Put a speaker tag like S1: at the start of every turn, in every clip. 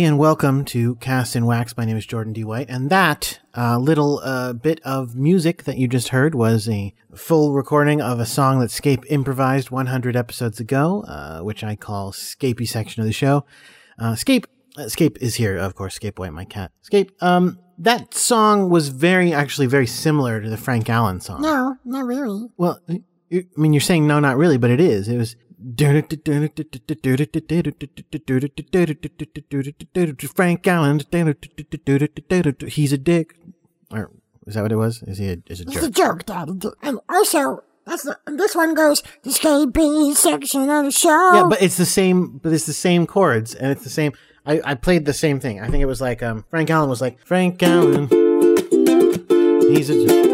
S1: everybody, and welcome to Cast in Wax. My name is Jordan D. White, and that uh, little uh, bit of music that you just heard was a full recording of a song that Scape improvised 100 episodes ago, uh, which I call Scapey section of the show. Uh, Scape, uh, Scape is here, of course. Scape White, my cat. Scape. Um, that song was very, actually, very similar to the Frank Allen song.
S2: No, not really.
S1: Well, I mean, you're saying no, not really, but it is. It was. Frank Allen. He's a dick. Or is that what it was? Is he a, is a
S2: It's a
S1: jerk?
S2: joke, Daddy. And also, that's the, this one goes the KB section of the show.
S1: Yeah, but it's the same. But it's the same chords, and it's the same. I, I played the same thing. I think it was like um Frank Allen was like Frank Allen. He's a jerk.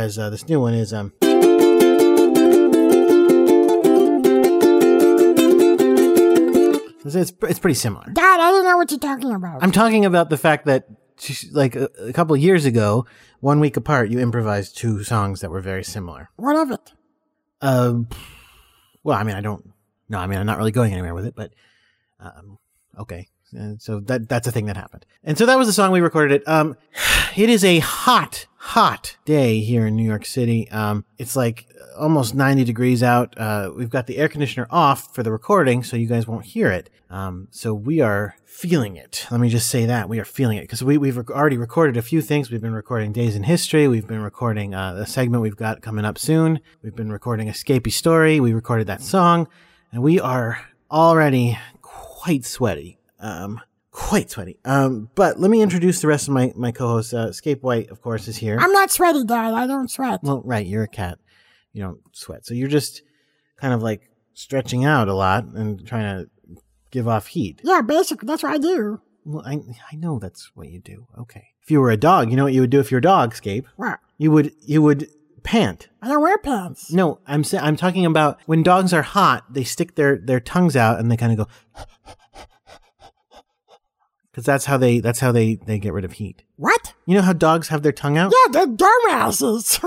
S1: Whereas uh, this new one is um. It's, it's, it's pretty similar.
S2: Dad, I don't know what you're talking about.
S1: I'm talking about the fact that, like a, a couple of years ago, one week apart, you improvised two songs that were very similar.
S2: what of it?
S1: Um, well, I mean, I don't. No, I mean, I'm not really going anywhere with it, but um, okay. And so that that's a thing that happened, and so that was the song we recorded. It. Um, it is a hot, hot day here in New York City. Um, it's like almost 90 degrees out. Uh, we've got the air conditioner off for the recording, so you guys won't hear it. Um, so we are feeling it. Let me just say that we are feeling it because we we've rec- already recorded a few things. We've been recording Days in History. We've been recording uh, a segment we've got coming up soon. We've been recording a Scapey story. We recorded that song, and we are already quite sweaty. Um, quite sweaty. Um, but let me introduce the rest of my my co-hosts. Uh, Scape White, of course, is here.
S2: I'm not sweaty, Dad. I don't sweat.
S1: Well, right, you're a cat. You don't sweat. So you're just kind of like stretching out a lot and trying to give off heat.
S2: yeah, basically, that's what I do.
S1: Well, I I know that's what you do. Okay. If you were a dog, you know what you would do if you're a dog, Scape?
S2: What?
S1: You would you would pant.
S2: I don't wear pants.
S1: No, I'm sa- I'm talking about when dogs are hot, they stick their their tongues out and they kind of go cuz that's how they that's how they they get rid of heat.
S2: What?
S1: You know how dogs have their tongue out?
S2: Yeah, they're dumbasses.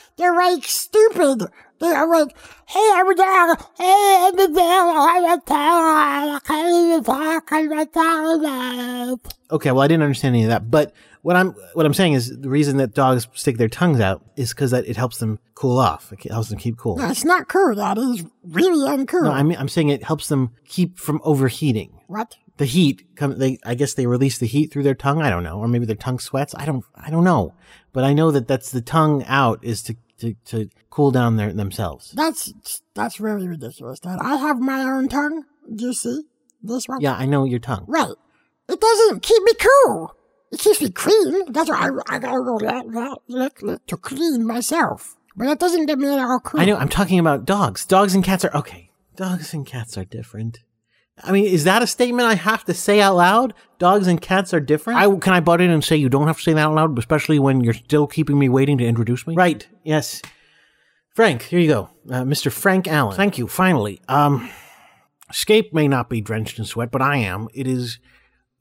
S2: they're like stupid. They're like, hey, I'm a dog. Hey, I'm a dog. I'm a dog. I can't talk. I'm a dog.
S1: Okay, well, I didn't understand any of that, but what I'm what I'm saying is the reason that dogs stick their tongues out is because that it helps them cool off. It helps them keep cool.
S2: That's not cool. That is really uncool.
S1: No, I mean I'm saying it helps them keep from overheating.
S2: what?
S1: The heat come. They I guess they release the heat through their tongue. I don't know, or maybe their tongue sweats. I don't I don't know, but I know that that's the tongue out is to to, to cool down their themselves.
S2: That's that's really ridiculous. Dad. I have my own tongue. Do you see this one?
S1: Yeah, I know your tongue.
S2: Right. It doesn't keep me cool. It keeps me clean. That's why I, I gotta go let, let, let to clean myself. But that doesn't get me at all cool.
S1: I know. I'm talking about dogs. Dogs and cats are okay. Dogs and cats are different. I mean, is that a statement I have to say out loud? Dogs and cats are different. I can I butt in and say you don't have to say that out loud, especially when you're still keeping me waiting to introduce me. Right. Yes. Frank, here you go, uh, Mr. Frank Allen. Thank you. Finally, um, Scape may not be drenched in sweat, but I am. It is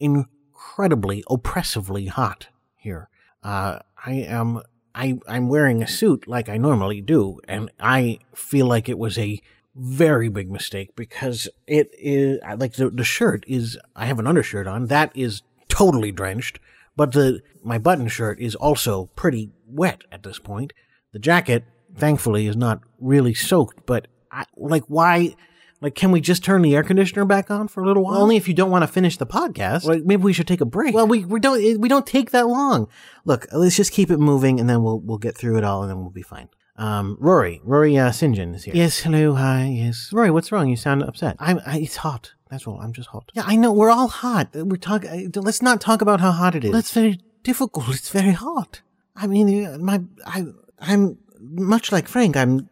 S1: incredibly, oppressively hot here. Uh, I am. I I'm wearing a suit like I normally do, and I feel like it was a very big mistake because it is like the the shirt is. I have an undershirt on that is totally drenched, but the my button shirt is also pretty wet at this point. The jacket, thankfully, is not really soaked, but I, like why? Like, can we just turn the air conditioner back on for a little while? Only if you don't want to finish the podcast. Like, maybe we should take a break. Well, we, we don't we don't take that long. Look, let's just keep it moving, and then we'll we'll get through it all, and then we'll be fine. Um, Rory, Rory uh, St. John is here. Yes, hello, hi, yes. Rory, what's wrong? You sound upset. I'm. I, it's hot. That's all. I'm just hot. Yeah, I know. We're all hot. We're talking. Let's not talk about how hot it is. That's very difficult. It's very hot. I mean, uh, my I I'm much like Frank. I'm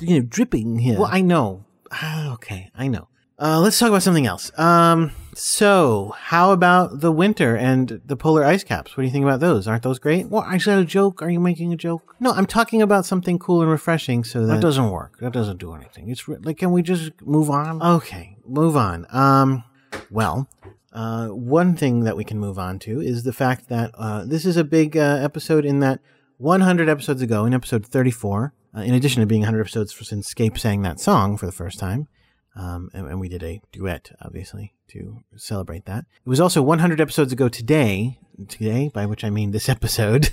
S1: you know dripping here. Well, I know. Ah, okay, I know. Uh, let's talk about something else. Um, So, how about the winter and the polar ice caps? What do you think about those? Aren't those great? Well, I said a joke. Are you making a joke? No, I'm talking about something cool and refreshing. So that, doesn't work. That doesn't do anything. It's re- like, can we just move on? Okay, move on. Um, well, uh, one thing that we can move on to is the fact that uh, this is a big uh, episode in that 100 episodes ago, in episode 34, uh, in addition to being 100 episodes for, since Scape sang that song for the first time, um, and, and we did a duet, obviously, to celebrate that. It was also 100 episodes ago today, today, by which I mean this episode,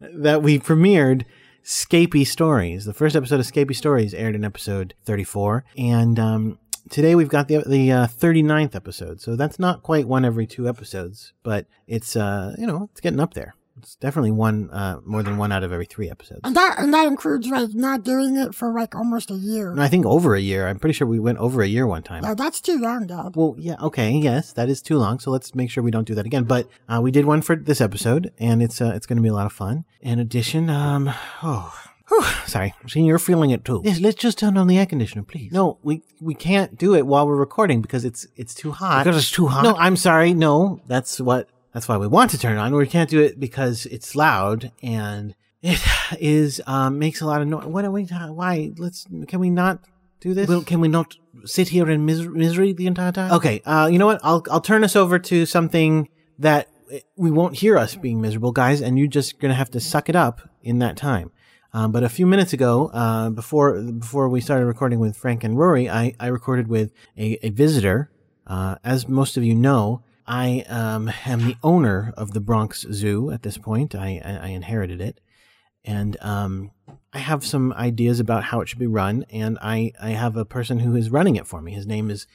S1: that we premiered Scapy Stories. The first episode of Scapy Stories aired in episode 34. And um, today we've got the, the uh, 39th episode. So that's not quite one every two episodes, but it's, uh, you know, it's getting up there. It's definitely one, uh, more than one out of every three episodes.
S2: And that and that includes like not doing it for like almost a year.
S1: And I think over a year. I'm pretty sure we went over a year one time.
S2: No, that's too long, Dad.
S1: Well, yeah, okay, yes, that is too long. So let's make sure we don't do that again. But uh, we did one for this episode, and it's uh, it's going to be a lot of fun. In addition, um, oh. whew, sorry, see, you're feeling it too. Yes, let's just turn on the air conditioner, please. No, we we can't do it while we're recording because it's it's too hot.
S2: Because it's too hot?
S1: No, I'm sorry. No, that's what that's why we want to turn it on. We can't do it because it's loud and it is um makes a lot of noise. What are we? Why? Let's can we not do this? Well, can we not sit here in mis- misery the entire time? Okay. Uh, you know what? I'll I'll turn us over to something that we won't hear us being miserable, guys, and you're just gonna have to suck it up in that time. Um, but a few minutes ago, uh, before before we started recording with Frank and Rory, I, I recorded with a, a visitor. Uh, as most of you know, I um, am the owner of the Bronx Zoo at this point. I, I, I inherited it, and um, I have some ideas about how it should be run. And I, I have a person who is running it for me. His name is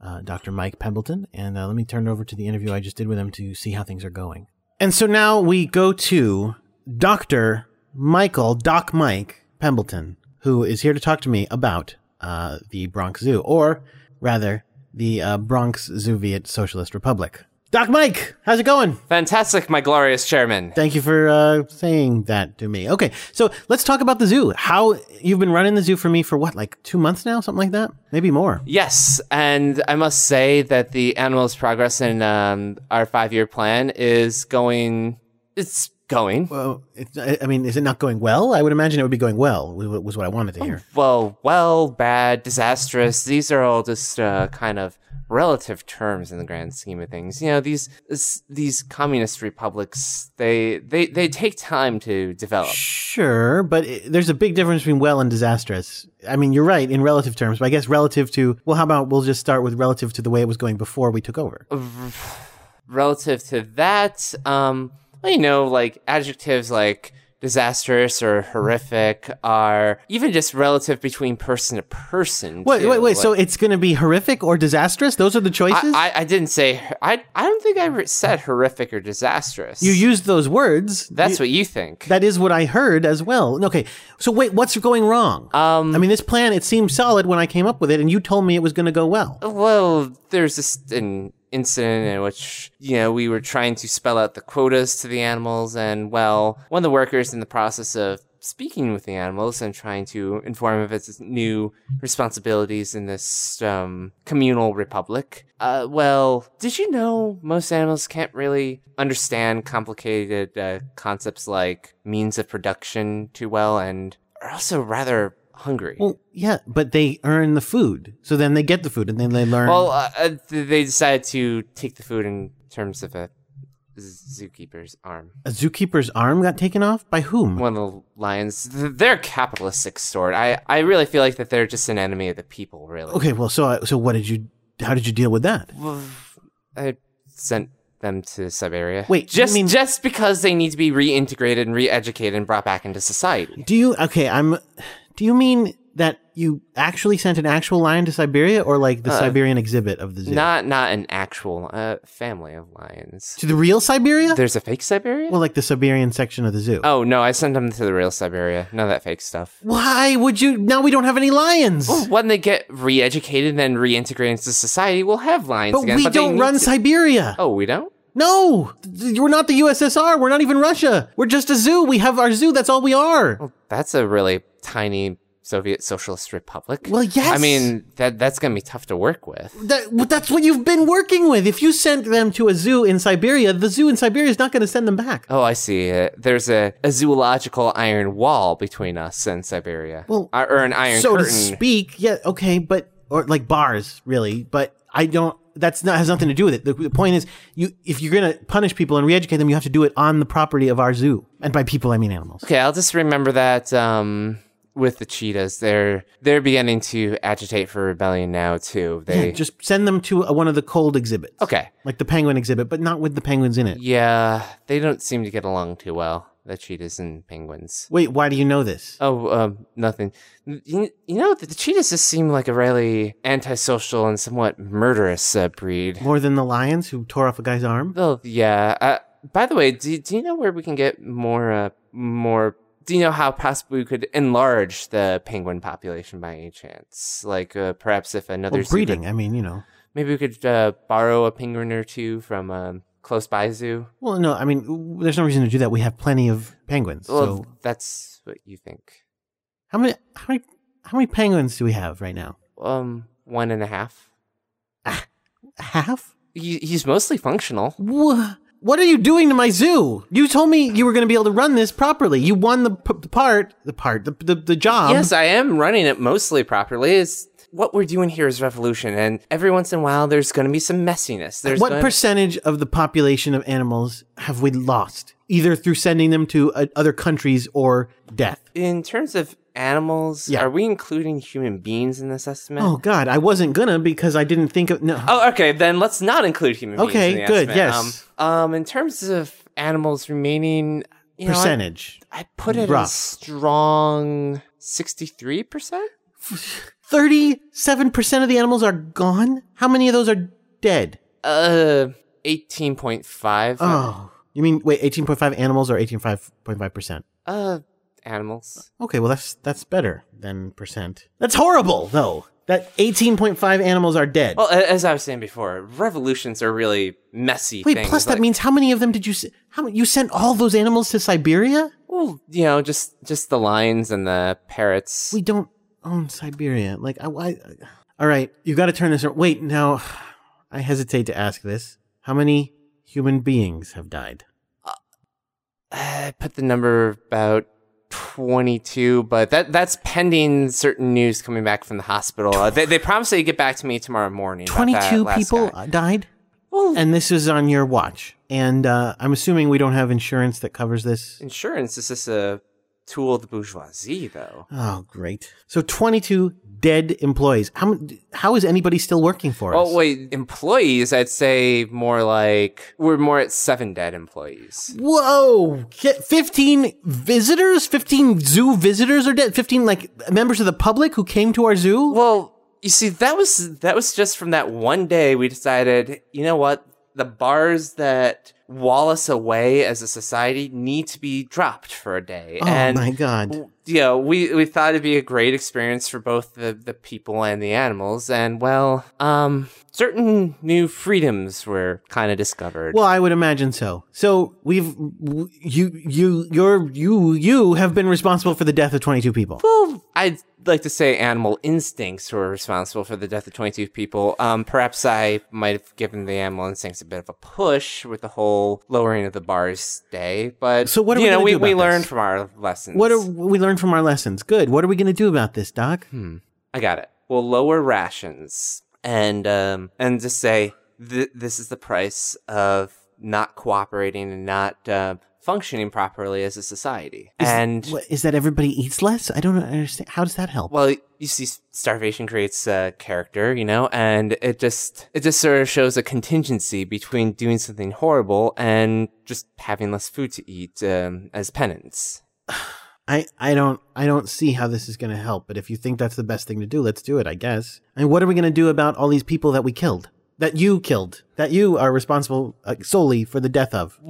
S1: uh, Dr. Mike Pembleton, and uh, let me turn it over to the interview I just did with him to see how things are going. And so now we go to Dr. Michael Doc Mike Pembleton, who is here to talk to me about uh, the Bronx Zoo, or rather, the uh, Bronx Soviet Socialist Republic. Doc Mike, how's it going?
S3: Fantastic, my glorious chairman.
S1: Thank you for uh, saying that to me. Okay, so let's talk about the zoo. How you've been running the zoo for me for what, like two months now, something like that, maybe more.
S3: Yes, and I must say that the animals' progress in um, our five-year plan is going. It's going
S1: Well, I mean, is it not going well? I would imagine it would be going well. Was what I wanted to hear.
S3: well, well, bad, disastrous. These are all just uh, kind of relative terms in the grand scheme of things. You know, these these communist republics they they they take time to develop.
S1: Sure, but i there's a big difference between well and disastrous. I mean, you're right in relative terms, but I guess relative to well, how about we'll just start with relative to the way it was going before we took over.
S3: relative to that, um, well, you know, like adjectives like disastrous or horrific are even just relative between person to person.
S1: Wait,
S3: too.
S1: wait, wait. So it's going to be horrific or disastrous? Those are the choices.
S3: I, I, I didn't say I. I don't think I said horrific or disastrous.
S1: you used those words.
S3: That's
S1: You-
S3: what you think.
S1: That is what I heard as well. Okay, so wait, what's going wrong?
S3: um.
S1: I mean, this plan it seemed solid when I came up with it, and you told me it was going to go well.
S3: Well, there's this an incident in which you know we were trying to spell out the quotas to the animals, and well, one of the workers in the process of speaking with the animals and trying to inform of its new responsibilities in this um, communal republic. Uh, well, did you know most animals can't really understand complicated uh, concepts like means of production too well, and are also rather hungry.
S1: Well, yeah, but they earn the food, so then they get the food, and then they learn.
S3: Well, uh, uh, they decided to take the food in terms of a zookeeper's arm.
S1: a zookeeper's arm got taken off by whom?
S3: One of the lions. They're capitalistic sort. I, I really feel like that they're just an enemy of the people. Really.
S1: Okay, well, so so what did you? How did you deal with that?
S3: I sent them to Siberia.
S1: Wait,
S3: just
S1: mean-
S3: just because they need to be reintegrated and re-educated and brought back into society.
S1: Do you? Okay, I'm. Do you mean that you actually sent an actual lion to Siberia, or like the Siberian exhibit of the zoo?
S3: Uh, Not not an actual uh, family of lions.
S1: to the real Siberia.
S3: There's a fake Siberia.
S1: well, like the Siberian section of the zoo.
S3: oh no, I sent them to the real Siberia. None of that fake stuff.
S1: Why would you? Now we don't have any lions.
S3: Well, when they get re-educated and reintegrated into society, we'll have lions
S1: but
S3: again.
S1: we
S3: they
S1: don't run
S3: to-
S1: Siberia.
S3: Oh, we don't.
S1: No, we're not the USSR. We're not even Russia. We're just a zoo. We have our zoo. That's all we are.
S3: That's a really tiny Soviet Socialist Republic.
S1: Well, yes.
S3: I mean that that's gonna be tough to work with.
S1: That, well, that's what you've been working with. If you sent them to a zoo in Siberia, the zoo in Siberia is not going to send them back.
S3: Oh, I see. Uh, there's a, a zoological iron wall between us and Siberia.
S1: Well,
S3: or, or an iron
S1: so
S3: curtain.
S1: to speak, yeah, okay, but or like bars, really. But I don't. That's not has nothing to do with it. The, the point is, you if you're going to punish people and re-educate them, you have to do it on the property of our zoo, and by people I mean animals.
S3: Okay, I'll just remember that um, with the cheetahs, they're they're beginning to agitate for rebellion now too. They
S1: Yeah, just send them to a, one of the cold exhibits.
S3: okay.
S1: like the penguin exhibit, but not with the penguins in it.
S3: Yeah, they don't seem to get along too well. The cheetahs and penguins.
S1: Wait, why do you know this?
S3: Oh, um, nothing. You, you know, the, the cheetahs just seem like a really antisocial and somewhat murderous uh, breed.
S1: More than the lions who tore off a guy's arm?
S3: Well, yeah. Uh, by the way, do, do you know where we can get more, uh, more? Do you know how possibly we could enlarge the penguin population by any chance? Like, uh, perhaps if another
S1: Well, breeding. I mean, you know.
S3: maybe we could uh, borrow a penguin or two from um, close by zoo.
S1: Well, no, I mean, there's no reason to do that. We have plenty of penguins.
S3: Well,
S1: so
S3: that's what you think.
S1: how many, how many, how many penguins do we have right now?
S3: Um, one and a half.
S1: Half?
S3: He, he's mostly functional.
S1: Wha What are you doing to my zoo? You told me you were going to be able to run this properly. You won the, p- the part, the part, the, the, the job.
S3: yes, I am running it mostly properly. It's what we're doing here is revolution, and every once in a while there's going to be some messiness. There's
S1: what
S3: gonna-
S1: percentage of the population of animals have we lost, either through sending them to uh, other countries or death?
S3: in terms of animals?
S1: Yeah.
S3: Are we including human beings in this estimate?
S1: Oh God, I wasn't gonna because I didn't think of no.
S3: Oh, okay. Then let's not include human beings.
S1: Okay,
S3: in the
S1: good,
S3: estimate.
S1: yes.
S3: Um, um, in terms of animals remaining, you know, I-
S1: percentage.
S3: I, put it
S1: Rough.
S3: strong sixty-three percent.
S1: Thirty-seven percent of the animals are gone. How many of those are dead?
S3: Uh, eighteen point five.
S1: Oh, you mean wait, eighteen point five animals or eighteen five point five percent?
S3: Uh, animals.
S1: Okay, well that's that's better than percent. That's horrible though. That eighteen point five animals are dead.
S3: Well, as I was saying before, revolutions are really messy
S1: wait,
S3: things.
S1: plus that
S3: like-
S1: means how many of them did you? How many, you sent all those animals to Siberia?
S3: well, you know, just just the lions and the parrots.
S1: We don't own Siberia. Like, I, I all right, you got to turn this. Wait, now, I hesitate to ask this. How many human beings have died?
S3: I put the number about 22, but that that's pending certain news coming back from the hospital. Uh, they, they promised they'd get back to me tomorrow morning.
S1: Twenty-two people
S3: guy.
S1: uh, died,
S3: Well,
S1: and this is on your watch. And uh, I'm assuming we don't have insurance that covers this.
S3: insurance is this a tool of the bourgeoisie, though.
S1: Oh, great! So 22 dead employees. How how is anybody still working for us?
S3: Oh wait, employees? I'd say more like we're more at seven dead employees.
S1: Whoa! 15 visitors? 15 zoo visitors are dead? 15 like members of the public who came to our zoo?
S3: Well, you see, that was that was just from that one day we decided, you know what? The bars that wall us away as a society need to be dropped for a day.
S1: oh
S3: and
S1: my god.
S3: you know, we, we thought it'd be a great experience for both the, the people and the animals. And well, um, certain new freedoms were kind of discovered.
S1: Well, I would imagine so. So we've w- you you you're you you have been responsible for the death of 22 people.
S3: Well, I'd like to say animal instincts were responsible for the death of 22 people. Um, perhaps I might have given the animal instincts a bit of a push with the whole lowering of the bars day. But
S1: So what are
S3: you
S1: we
S3: know, we,
S1: do
S3: we learned
S1: this?
S3: from our lessons.
S1: What are we learned from our lessons? Good. What are we going to do about this, doc?
S3: I got it. We'll lower rations and um and just say th- this is the price of not cooperating and not uh, functioning properly as a society. and
S1: What, is that everybody eats less? I don't understand. How does that help?
S3: well, you see, starvation creates a character, you know, and it just it just sort of shows a contingency between doing something horrible and just having less food to eat um, as penance.
S1: I, I don't I don't see how this is going to help. But if you think that's the best thing to do, let's do it. I guess. And what are we going to do about all these people that we killed? That you killed? That you are responsible uh, solely for the death of?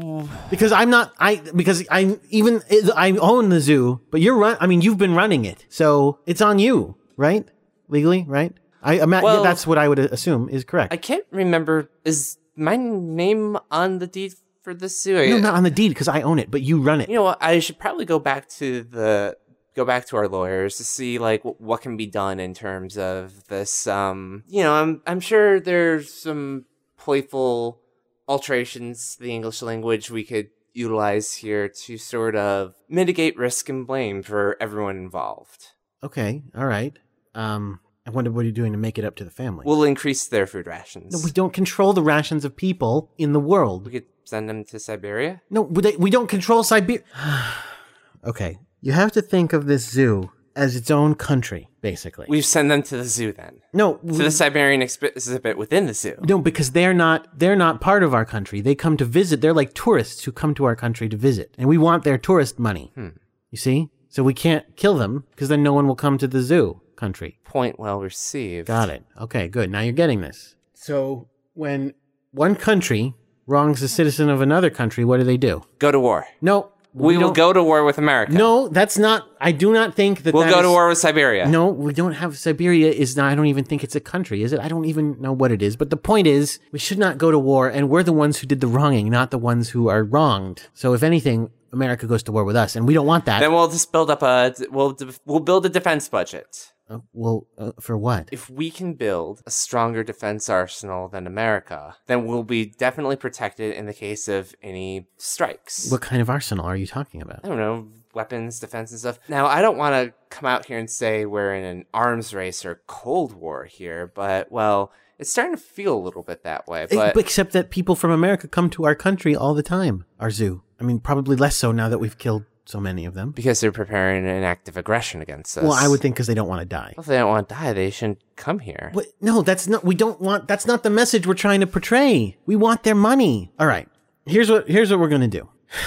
S1: Because I'm not. I because I even I own the zoo, but you're run. I mean, you've been running it, so it's on you, right? Legally, right? I ima-
S3: Well-
S1: that's what I would assume is correct.
S3: I can't remember is my name on the deed for the zoo?
S1: no, not on the deed because I own it, but you run it.
S3: You know what? I should probably go back to the go back to our lawyers to see like wh- what can be done in terms of this. Um, you know, I'm I'm sure there's some playful alterations to the English language we could utilize here to sort of mitigate risk and blame for everyone involved.
S1: Okay, all right. Um, I wonder what you're doing to make it up to the family.
S3: We'll increase their food rations.
S1: no, we don't control the rations of people in the world.
S3: we could send them to Siberia.
S1: No, we, we don't control Siberia. okay, you have to think of this zoo as its own country, basically.
S3: We send them to the zoo then.
S1: no,
S3: To
S1: we-
S3: the Siberian exhibit within the zoo.
S1: no, because they're not they're not part of our country. They come to visit. They're like tourists who come to our country to visit, and we want their tourist money. Hmm. You see, so we can't kill them because then no one will come to the zoo country.
S3: Point well received.
S1: Got it. Okay, good. Now you're getting this. So when one country wrongs a citizen of another country, what do they do?
S3: Go to war.
S1: No,
S3: We, will go to war with America.
S1: No, that's not. I do not think that.
S3: We'll
S1: that
S3: go to war with Siberia.
S1: No, we don't have Siberia. Is not. I don't even think it's a country. Is it? I don't even know what it is. But the point is, we should not go to war, and we're the ones who did the wronging, not the ones who are wronged. So if anything, America goes to war with us, and we don't want that.
S3: Then we'll just build up a we'll we'll build a defense budget.
S1: Uh, well, uh, for what?
S3: If we can build a stronger defense arsenal than America, then we'll be definitely protected in the case of any strikes.
S1: What kind of arsenal are you talking about?
S3: I don't know, weapons, defense, and stuff. Now, I don't want to come out here and say we're in an arms race or Cold War here, but, well, it's starting to feel a little bit that way.
S1: Eh,
S3: But
S1: Except that people from America come to our country all the time. Our zoo. I mean, probably less so now that we've killed so many of them.
S3: because they're preparing an act of aggression against us.
S1: Well, I would think because they don't want to die.
S3: If they don't want to die, they shouldn't come here.
S1: What? No, that's not. We don't want. That's not the message we're trying to portray. We want their money. All right. Here's what. Here's what we're gonna do.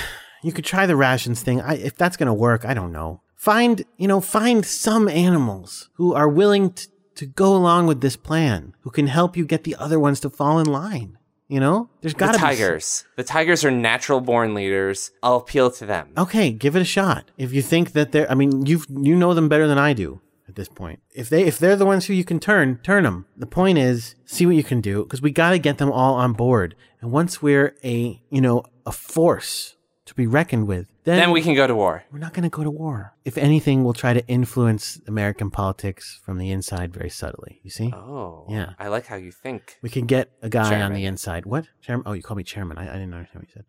S1: You could try the rations thing. I, if that's gonna work, I don't know. Find you know find some animals who are willing to, to go along with this plan, who can help you get the other ones to fall in line. You know, there's got to be
S3: tigers. The tigers are natural born leaders. I'll appeal to them.
S1: Okay, give it a shot. If you think that they're, I mean, you you know them better than I do at this point. If they if they're the ones who you can turn, turn them. The point is, see what you can do because we got to get them all on board. And once we're a you know a force to be reckoned with, then,
S3: Then we can go to war.
S1: we're not going to go to war. If anything, we'll try to influence American politics from the inside very subtly. You see,
S3: Oh,
S1: Yeah.
S3: I like how you think.
S1: we can get a guy on the inside. What chairman? Oh, you call me chairman. I, I didn't understand what you said.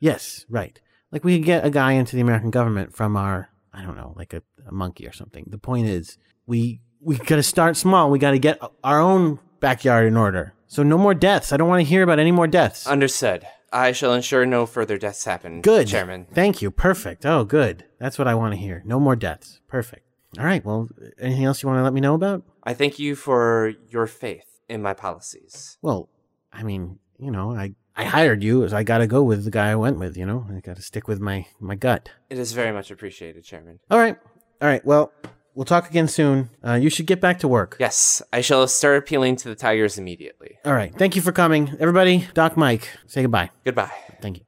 S1: Yes, right. Like we could get a guy into the American government from our, I don't know, like a, a monkey or something. The point is, we we got to start small. We got to get our own backyard in order. So no more deaths. I don't want to hear about any more deaths.
S3: Understood. I shall ensure no further deaths happen.
S1: good,
S3: Chairman.
S1: Thank you. Perfect. Oh, good. That's what I want to hear. No more deaths. Perfect. All right. Well, anything else you want to let me know about?
S3: I thank you for your faith in my policies.
S1: Well, I mean, you know, I I hired you, so I got to go with the guy I went with. You know, I got to stick with my my gut.
S3: It is very much appreciated, Chairman.
S1: All right. All right. Well, we'll talk again soon. Uh, you should get back to work.
S3: Yes, I shall start appealing to the tigers immediately.
S1: All right. Thank you for coming, everybody. Doc Mike, say goodbye.
S3: Goodbye.
S1: Thank you.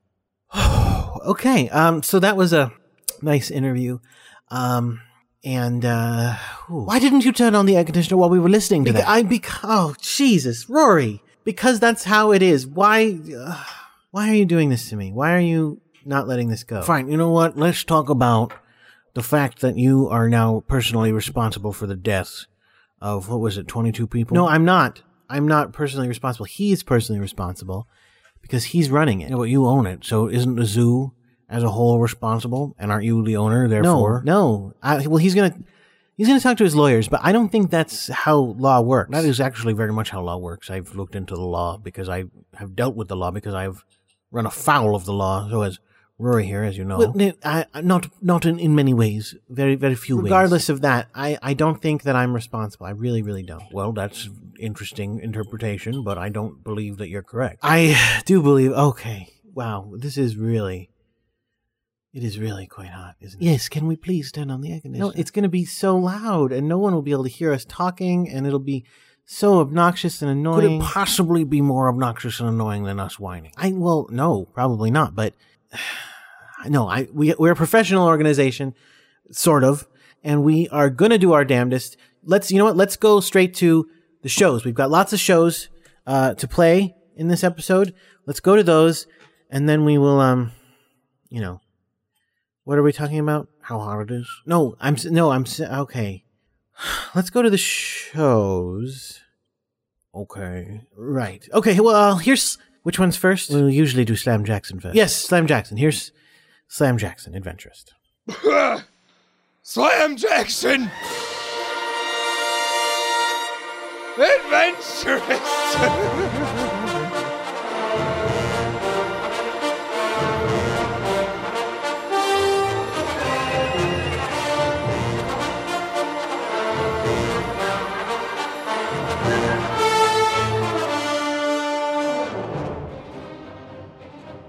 S1: okay. Um. So that was a nice interview. Um. And uh, why didn't you turn on the air conditioner while we were listening to that? I bec- oh Jesus, Rory, because that's how it is. Why? Uh, why are you doing this to me? Why are you not letting this go? Fine. You know what? Let's talk about the fact that you are now personally responsible for the deaths of what was it, twenty two people? No, I'm not. I'm not personally responsible. He's personally responsible because he's running it. Yeah, but you own it, so isn't the zoo as a whole responsible? And aren't you the owner? Therefore, no, no. I, well, he's gonna he's gonna talk to his lawyers, but I don't think that's how law works. That is actually very much how law works. I've looked into the law because I have dealt with the law because I've run afoul of the law. So has Rory here, as you know. I, I- not not in, in many ways, very very few ways. Regardless of that, I, I don't think that I'm responsible. I really really don't. Well, that's interesting interpretation, but I don't believe that you're correct. I do believe. Okay, wow, this is really. It is really quite hot, isn't it? Yes, can we please turn on the air conditioner? No, it's going to be so loud, and no one will be able to hear us talking, and it'll be so obnoxious and annoying. Could it possibly be more obnoxious and annoying than us whining? I well, no, probably not. But no, I we we're a professional organization, sort of, and we are gonna do our damnedest. Let's you know what? Let's go straight to the shows. We've got lots of shows uh, to play in this episode. Let's go to those, and then we will um, you know, what are we talking about? how hard it is? No, I'm no, I'm okay. Let's go to the shows. Okay, right. Okay, well, here's which one's first. We'll usually do Slam Jackson first. Yes, Slam Jackson. Here's Slam Jackson, Adventurist.
S4: Slam Jackson! Adventurous!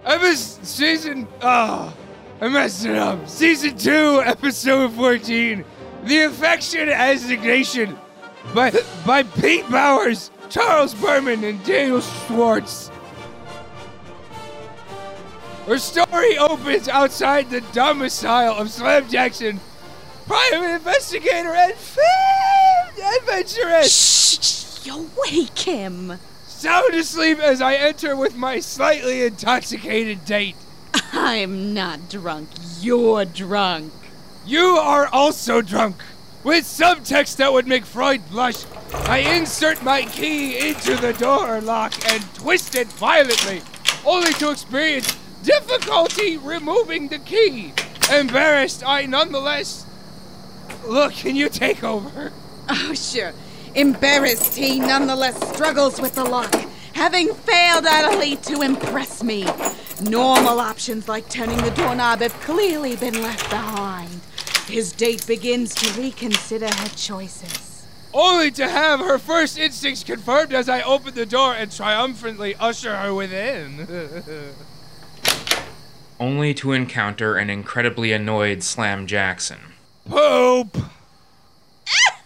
S4: I was season. Oh, I messed it up. Season 2, episode 14. The Affection Assignation. By, by Pete Bowers, Charles Berman, and Daniel Schwartz. Our story opens outside the domicile of Slam Jackson, private investigator and famed adventuress.
S5: Shh! You wake him!
S4: Sound asleep as I enter with my slightly intoxicated date.
S5: I'm not drunk. You're drunk.
S4: You are also drunk. With subtext that would make Freud blush, I insert my key into the door lock and twist it violently, only to experience difficulty removing the key. Embarrassed, I nonetheless. Look, can you take over?
S5: Oh, sure. Embarrassed, he nonetheless struggles with the lock, having failed utterly to impress me. Normal options like turning the doorknob have clearly been left behind. His date begins to reconsider her choices.
S4: Only to have her first instincts confirmed as I open the door and triumphantly usher her within.
S6: only to encounter an incredibly annoyed Slam Jackson.
S4: Poop! Ah!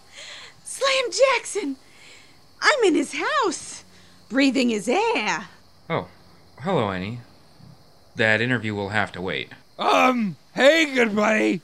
S5: Slam Jackson! I'm in his house, breathing his air.
S6: Oh, hello, Annie. That interview will have to wait.
S4: Um, hey, good buddy.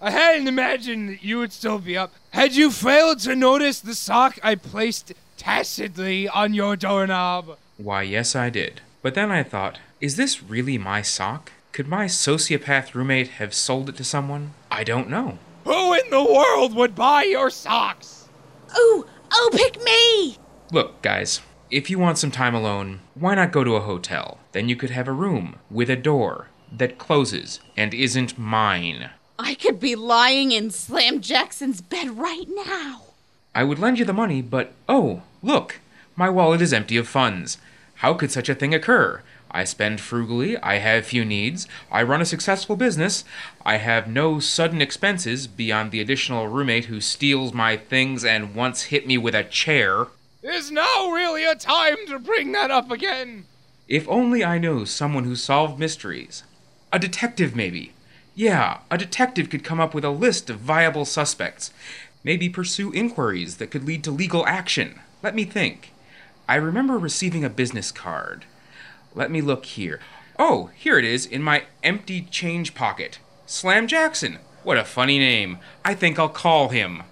S4: I hadn't imagined that you would still be up. Had you failed to notice the sock I placed tacitly on your doorknob?
S6: Why, yes, I did. But then I thought, is this really my sock? Could my sociopath roommate have sold it to someone? I don't know.
S4: Who in the world would buy your socks?
S5: Ooh, oh, pick me!
S6: Look, guys, if you want some time alone, why not go to a hotel? Then you could have a room with a door that closes and isn't mine.
S5: I could be lying in Slam Jackson's bed right now.
S6: I would lend you the money, but oh, look, my wallet is empty of funds. How could such a thing occur? I spend frugally, I have few needs, I run a successful business, I have no sudden expenses beyond the additional roommate who steals my things and once hit me with a chair.
S4: Is now really a time to bring that up again?
S6: If only I knew someone who solved mysteries. A detective, maybe. Yeah, a detective could come up with a list of viable suspects. Maybe pursue inquiries that could lead to legal action. Let me think. I remember receiving a business card. Let me look here. Oh, here it is in my empty change pocket. Slam Jackson. What a funny name. I think I'll call him.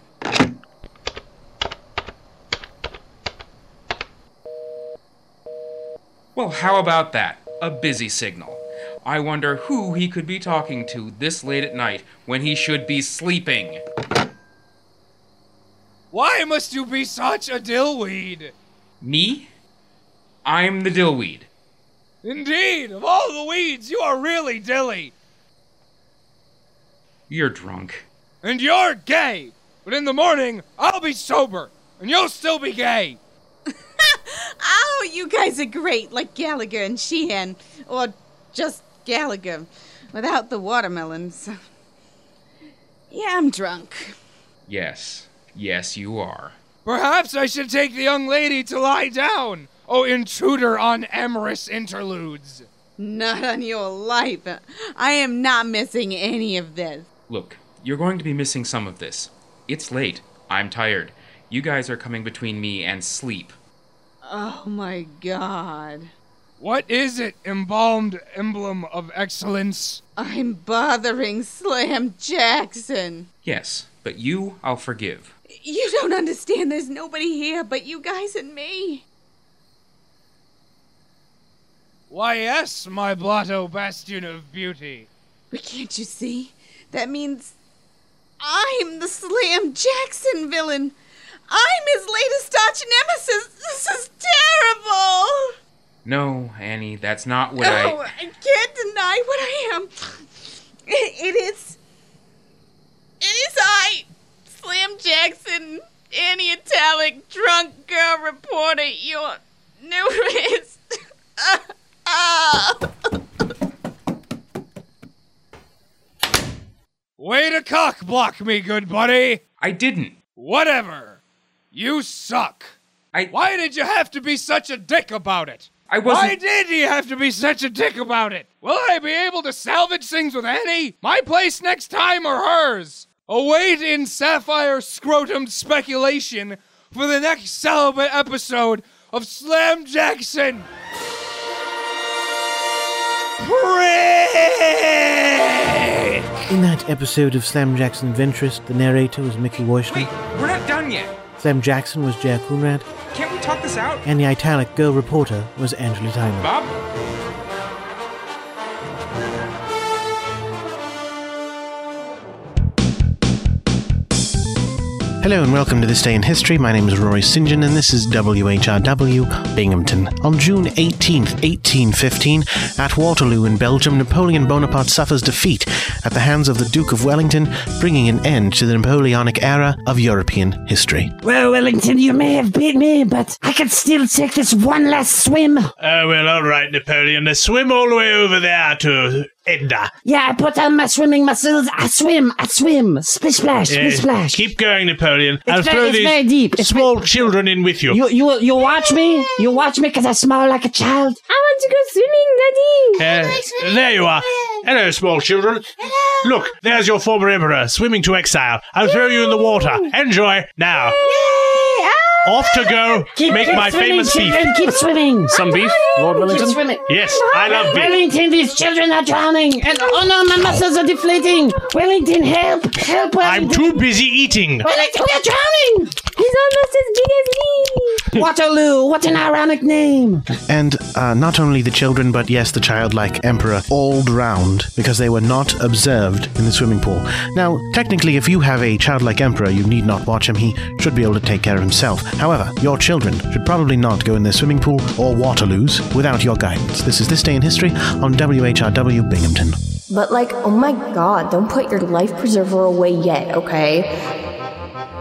S6: Well, how about that? A busy signal. I wonder who he could be talking to this late at night when he should be sleeping.
S4: Why must you be such a dillweed?
S6: Me? I'm the dillweed.
S4: Indeed, of all the weeds, you are really dilly.
S6: You're drunk.
S4: And you're gay. But in the morning, I'll be sober, and you'll still be gay.
S5: Oh, you guys are great, like Gallagher and Shean. Or just Gallagher, without the watermelons. Yeah, I'm drunk.
S6: Yes, yes, you are.
S4: Perhaps I should take the young lady to lie down. Oh, intruder on amorous interludes.
S5: Not on your life. I am not missing any of this.
S6: Look, you're going to be missing some of this. It's late. I'm tired. You guys are coming between me and sleep.
S5: Oh my god.
S4: What is it, embalmed emblem of excellence?
S5: I'm bothering Slam Jackson.
S6: Yes, but you I'll forgive.
S5: You don't understand. There's nobody here but you guys and me.
S4: Why, yes, my blotto bastion of beauty.
S5: But can't you see? That means I'm the Slam Jackson villain. I'm his latest arch nemesis. This is terrible.
S6: No, Annie, that's not what I.
S5: Oh,
S6: I.
S5: I can't deny what I am. It is. It is I, Slam Jackson, Annie Italic, drunk girl reporter, your newest. Ah.
S4: Way to cock block me, good buddy.
S6: I didn't.
S4: Whatever. You suck.
S6: I.
S4: Why did you have to be such a dick about it?
S6: I
S4: Why
S6: wasn't.
S4: Why did you have to be such a dick about it? Will I be able to salvage things with Annie? My place next time or hers? Await in Sapphire Scrotum speculation for the next celibate episode of Slam Jackson. Prick!
S1: In that episode of Slam Jackson Ventress, the narrator was Mickey
S6: Wait, we're not done yet.
S1: Slam Jackson was Jack Coonrad.
S6: Can't we talk this out?
S1: And the italic girl reporter was Angela Tyler.
S6: Bob?
S1: Hello and welcome to This Day in History. My name is Rory St. John and this is WHRW Binghamton. On June 18th, 1815, at Waterloo in Belgium, Napoleon Bonaparte suffers defeat at the hands of the Duke of Wellington, bringing an end to the Napoleonic era of European history.
S7: Well, Wellington, you may have beat me, but I can still take this one last swim.
S8: Oh, well, all right, Napoleon. Now swim all the way over there to Elba.
S7: Yeah, I put on my swimming muscles. I swim, I swim. Splish splash,
S8: Yeah,
S7: splish splash.
S8: Keep going, Napoleon. I'll
S7: very-
S8: throw
S7: it's
S8: these
S7: very deep. It's
S8: small children in with you.
S7: You, you, you watch me? You watch me because I smile like a child?
S9: I want to go swimming, Daddy.
S8: Uh, there you are. Hello, small children. Look, there's your former emperor swimming to exile. I'll throw you in the water. Enjoy. Now, off to go.
S7: Keep,
S8: Make
S7: keep
S8: my
S7: swimming,
S8: famous beef.
S7: Keep swimming.
S1: Some beef, Lord
S7: Keep
S1: Wellington?
S7: swimming.
S8: Yes, I love beef.
S7: Wellington, these children are drowning. And oh no, my muscles are deflating. Wellington, help, help,
S8: I'm too busy eating.
S7: Wellington, we are drowning.
S9: He's almost as big as me.
S7: Waterloo, what an ironic name.
S1: And uh, not only the children, but yes, the childlike emperor, all drowned because they were not observed in the swimming pool. Now, technically, if you have a childlike emperor, you need not watch him. He should be able to take care of himself. However, your children should probably not go in their swimming pool or Waterloos without your guidance. This is This Day in History on WHRW Binghamton.
S9: But like, oh my god, don't put your life preserver away yet, okay?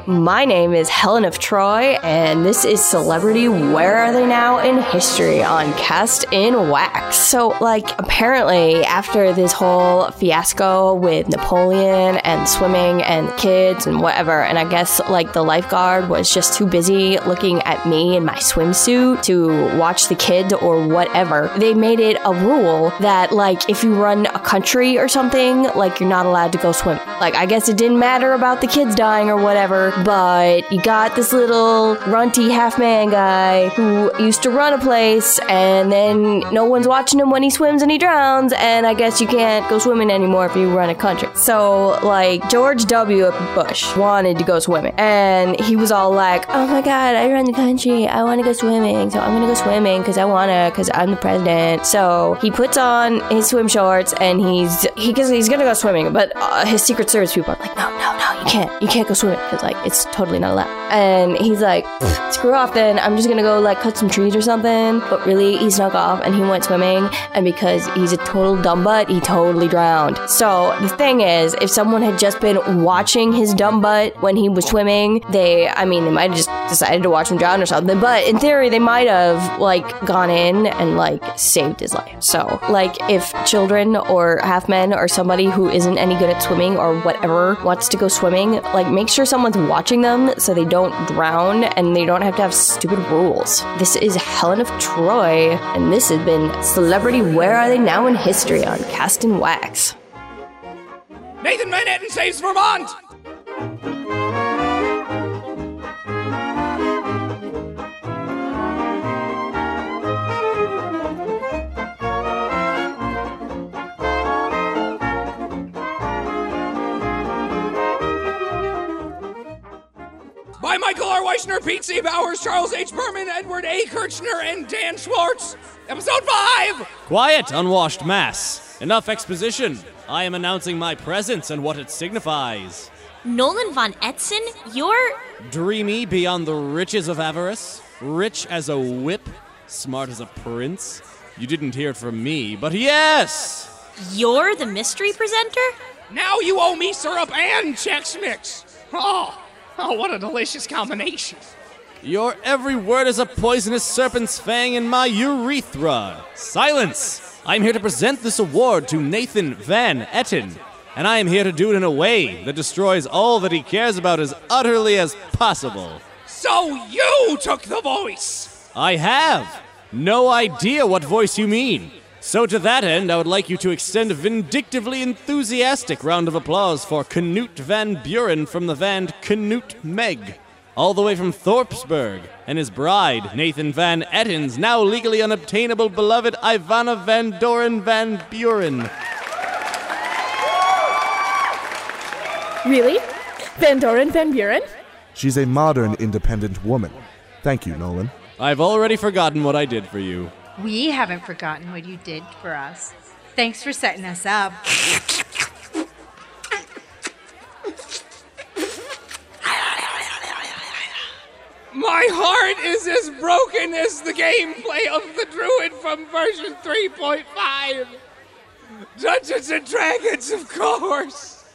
S9: My name is Helen of Troy, and this is Celebrity Where Are They Now in History on Cast in Wax. So, like, apparently, after this whole fiasco with Napoleon and swimming and kids and whatever, and I guess, like, the lifeguard was just too busy looking at me in my swimsuit to watch the kids or whatever, they made it a rule that, like, if you run a country or something, like, you're not allowed to go swim. Like, I guess it didn't matter about the kids dying or whatever, but you got this little runty half man guy who used to run a place, and then no one's watching him when he swims and he drowns, and I guess you can't go swimming anymore if you run a country. So, like, George W. Bush wanted to go swimming, and he was all like, oh my god, I run the country, I want to go swimming, so I'm gonna go swimming because I wanna, because I'm the president. So he puts on his swim shorts and he's he he's gonna go swimming, but uh, his Secret Service people are like, no, no, no, you can't, you can't go swimming because like it's totally not allowed. And he's like, screw off, then I'm just gonna go like cut some trees or something. But really, he snuck off and he went swimming, and because he's a total dumb butt, he totally drowned. So the thing is, if someone had just been watching his dumb butt when he was swimming, they, I mean, they might have just decided to watch him drown or something. But in theory, they might have like gone in and like saved his life. So like if children or half men or somebody who isn't any good at swimming or whatever wants to go swimming, like make sure someone's watching them so they don't drown and they don't have to have stupid rules. This is Helen of Troy, and this has been Celebrity Where Are They Now in History on Cast in Wax.
S4: Nathan Manhattan saves Vermont! By Michael R. Weissner, Pete C. Bowers, Charles H. Berman, Edward A. Kirchner, and Dan Schwartz. Episode 5!
S10: Quiet, unwashed mass. Enough exposition. I am announcing my presence and what it signifies.
S11: Nolan von Etzen, you're.
S10: Dreamy beyond the riches of avarice, rich as a whip, smart as a prince. You didn't hear it from me, but yes!
S11: You're the mystery presenter?
S4: Now you owe me syrup and Chex Mix. Oh, oh, what a delicious combination.
S10: Your every word is a poisonous serpent's fang in my urethra. Silence! I'm here to present this award to Nathan Van Etten, and I am here to do it in a way that destroys all that he cares about as utterly as possible.
S4: So you took the voice!
S10: I have no idea what voice you mean. So, to that end, I would like you to extend a vindictively enthusiastic round of applause for Knut Van Buren from the band Knut Meg, all the way from Thorpsburg, and his bride, Nathan Van Etten's now legally unobtainable beloved Ivana Van Doren Van Buren.
S12: Really? Van Doren Van Buren?
S13: She's a modern, independent woman. Thank you, Nolan.
S10: I've already forgotten what I did for you.
S14: We haven't forgotten what you did for us. Thanks for setting us up.
S4: My heart is as broken as the gameplay of the druid from version 3.5. Dungeons and Dragons, of course.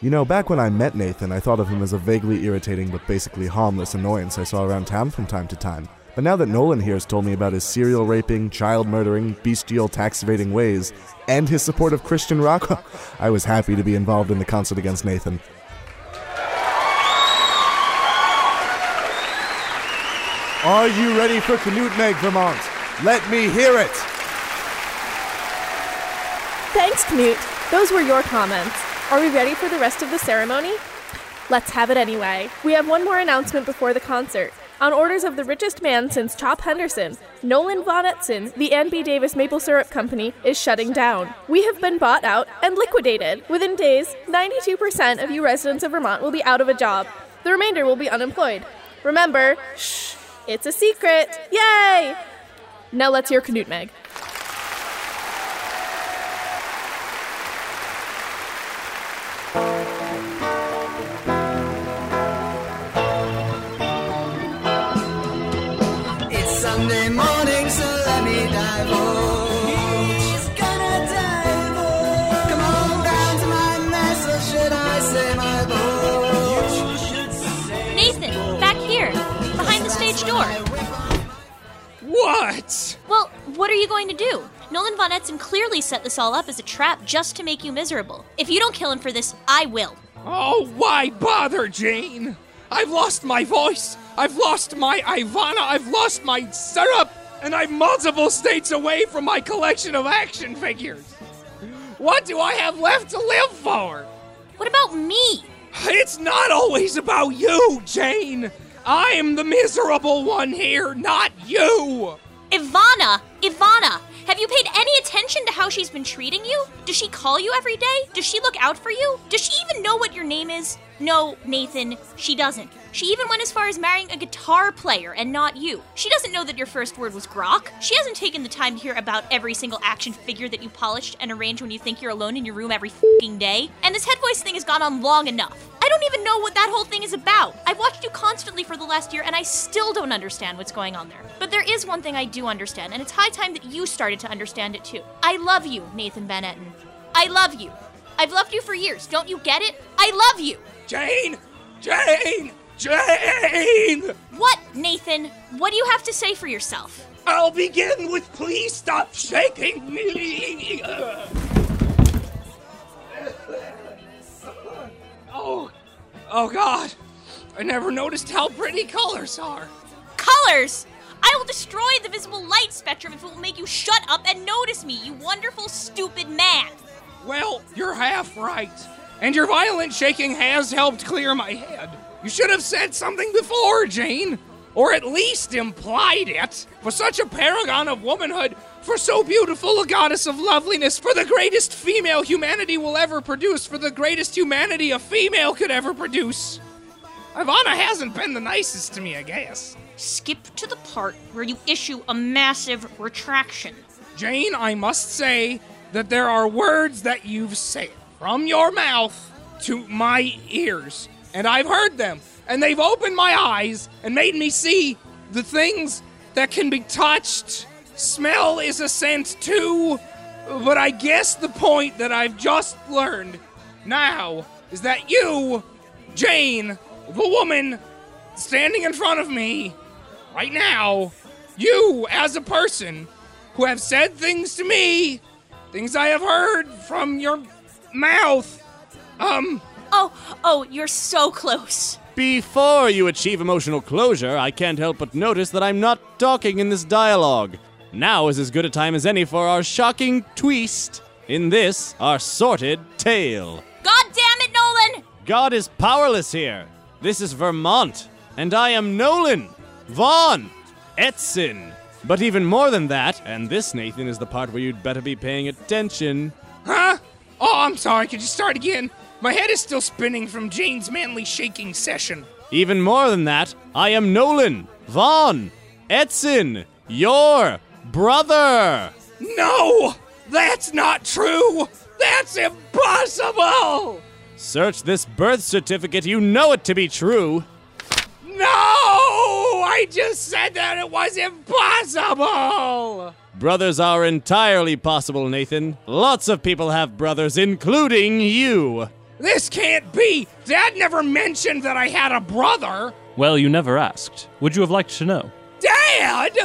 S13: You know, back when I met Nathan, I thought of him as a vaguely irritating but basically harmless annoyance I saw around town from time to time. But now that Nolan here has told me about his serial raping, child murdering, bestial tax evading ways, and his support of Christian rock, I was happy to be involved in the concert against Nathan. Are you ready for Knut Meg, Vermont? Let me hear it!
S12: Thanks, Knut. Those were your comments. Are we ready for the rest of the ceremony? Let's have it anyway. We have one more announcement before the concert. On orders of the richest man since Chop Henderson, Nolan Von Etzen, the Ann B. Davis Maple Syrup Company is shutting down. We have been bought out and liquidated. Within days, 92% of you residents of Vermont will be out of a job. The remainder will be unemployed. Remember, shh, it's a secret. Yay! Now let's hear Knut Meg.
S4: What?
S11: Well, what are you going to do? Nolan Von Etzen clearly set this all up as a trap just to make you miserable. If you don't kill him for this, I will.
S4: Oh, why bother, Jane? I've lost my voice. I've lost my Ivana. I've lost my syrup. And I'm multiple states away from my collection of action figures. What do I have left to live for?
S11: What about me?
S4: It's not always about you, Jane. I'm the miserable one here, not you.
S11: Ivana! Ivana! Have you paid any attention to how she's been treating you? Does she call you every day? Does she look out for you? Does she even know what your name is? No, Nathan, she doesn't. She even went as far as marrying a guitar player and not you. She doesn't know that your first word was grok. She hasn't taken the time to hear about every single action figure that you polished and arranged when you think you're alone in your room every fing day. And this head voice thing has gone on long enough. I don't even know what that whole thing is about. I've watched you constantly for the last year and I still don't understand what's going on there. But there is one thing I do understand, and it's high time that you started to understand it too. I love you, Nathan Van Etten. I love you. I've loved you for years. Don't you get it? I love you.
S4: Jane! Jane! Jane!
S11: What, Nathan? What do you have to say for yourself?
S4: I'll begin with please stop shaking me. Oh, oh God! I never noticed how pretty colors are.
S11: Colors! I will destroy the visible light spectrum if it will make you shut up and notice me, you wonderful, stupid man.
S4: Well, you're half right. And your violent shaking has helped clear my head. You should have said something before, Jane. Or at least implied it. For such a paragon of womanhood, for so beautiful a goddess of loveliness, for the greatest female humanity will ever produce, for the greatest humanity a female could ever produce. Ivana hasn't been the nicest to me, I guess.
S11: Skip to the part where you issue a massive retraction.
S4: Jane, I must say that there are words that you've said from your mouth to my ears, and I've heard them, and they've opened my eyes and made me see the things that can be touched. Smell is a scent too, but I guess the point that I've just learned now is that you, Jane, the woman standing in front of me right now, you as a person who have said things to me, things I have heard from your mouth, um,
S11: Oh, oh, you're so close.
S10: Before you achieve emotional closure, I can't help but notice that I'm not talking in this dialogue. Now is as good a time as any for our shocking twist in this, our sorted tale.
S11: God damn it, Nolan!
S10: God is powerless here. This is Vermont, and I am Nolan, Von, Etzen. But even more than that, and this, Nathan, is the part where you'd better be paying attention.
S4: huh? Oh, I'm sorry. Could you start again? My head is still spinning from Jane's manly shaking session.
S10: Even more than that, I am Nolan, Von, Etzen, your brother.
S4: No! That's not true! That's impossible!
S10: Search this birth certificate, you know it to be true.
S4: No! I just said that it was impossible!
S10: Brothers are entirely possible, Nathan. Lots of people have brothers, including you.
S4: This can't be! Dad never mentioned that I had a brother!
S15: Well, you never asked. Would you have liked to know?
S4: Dad!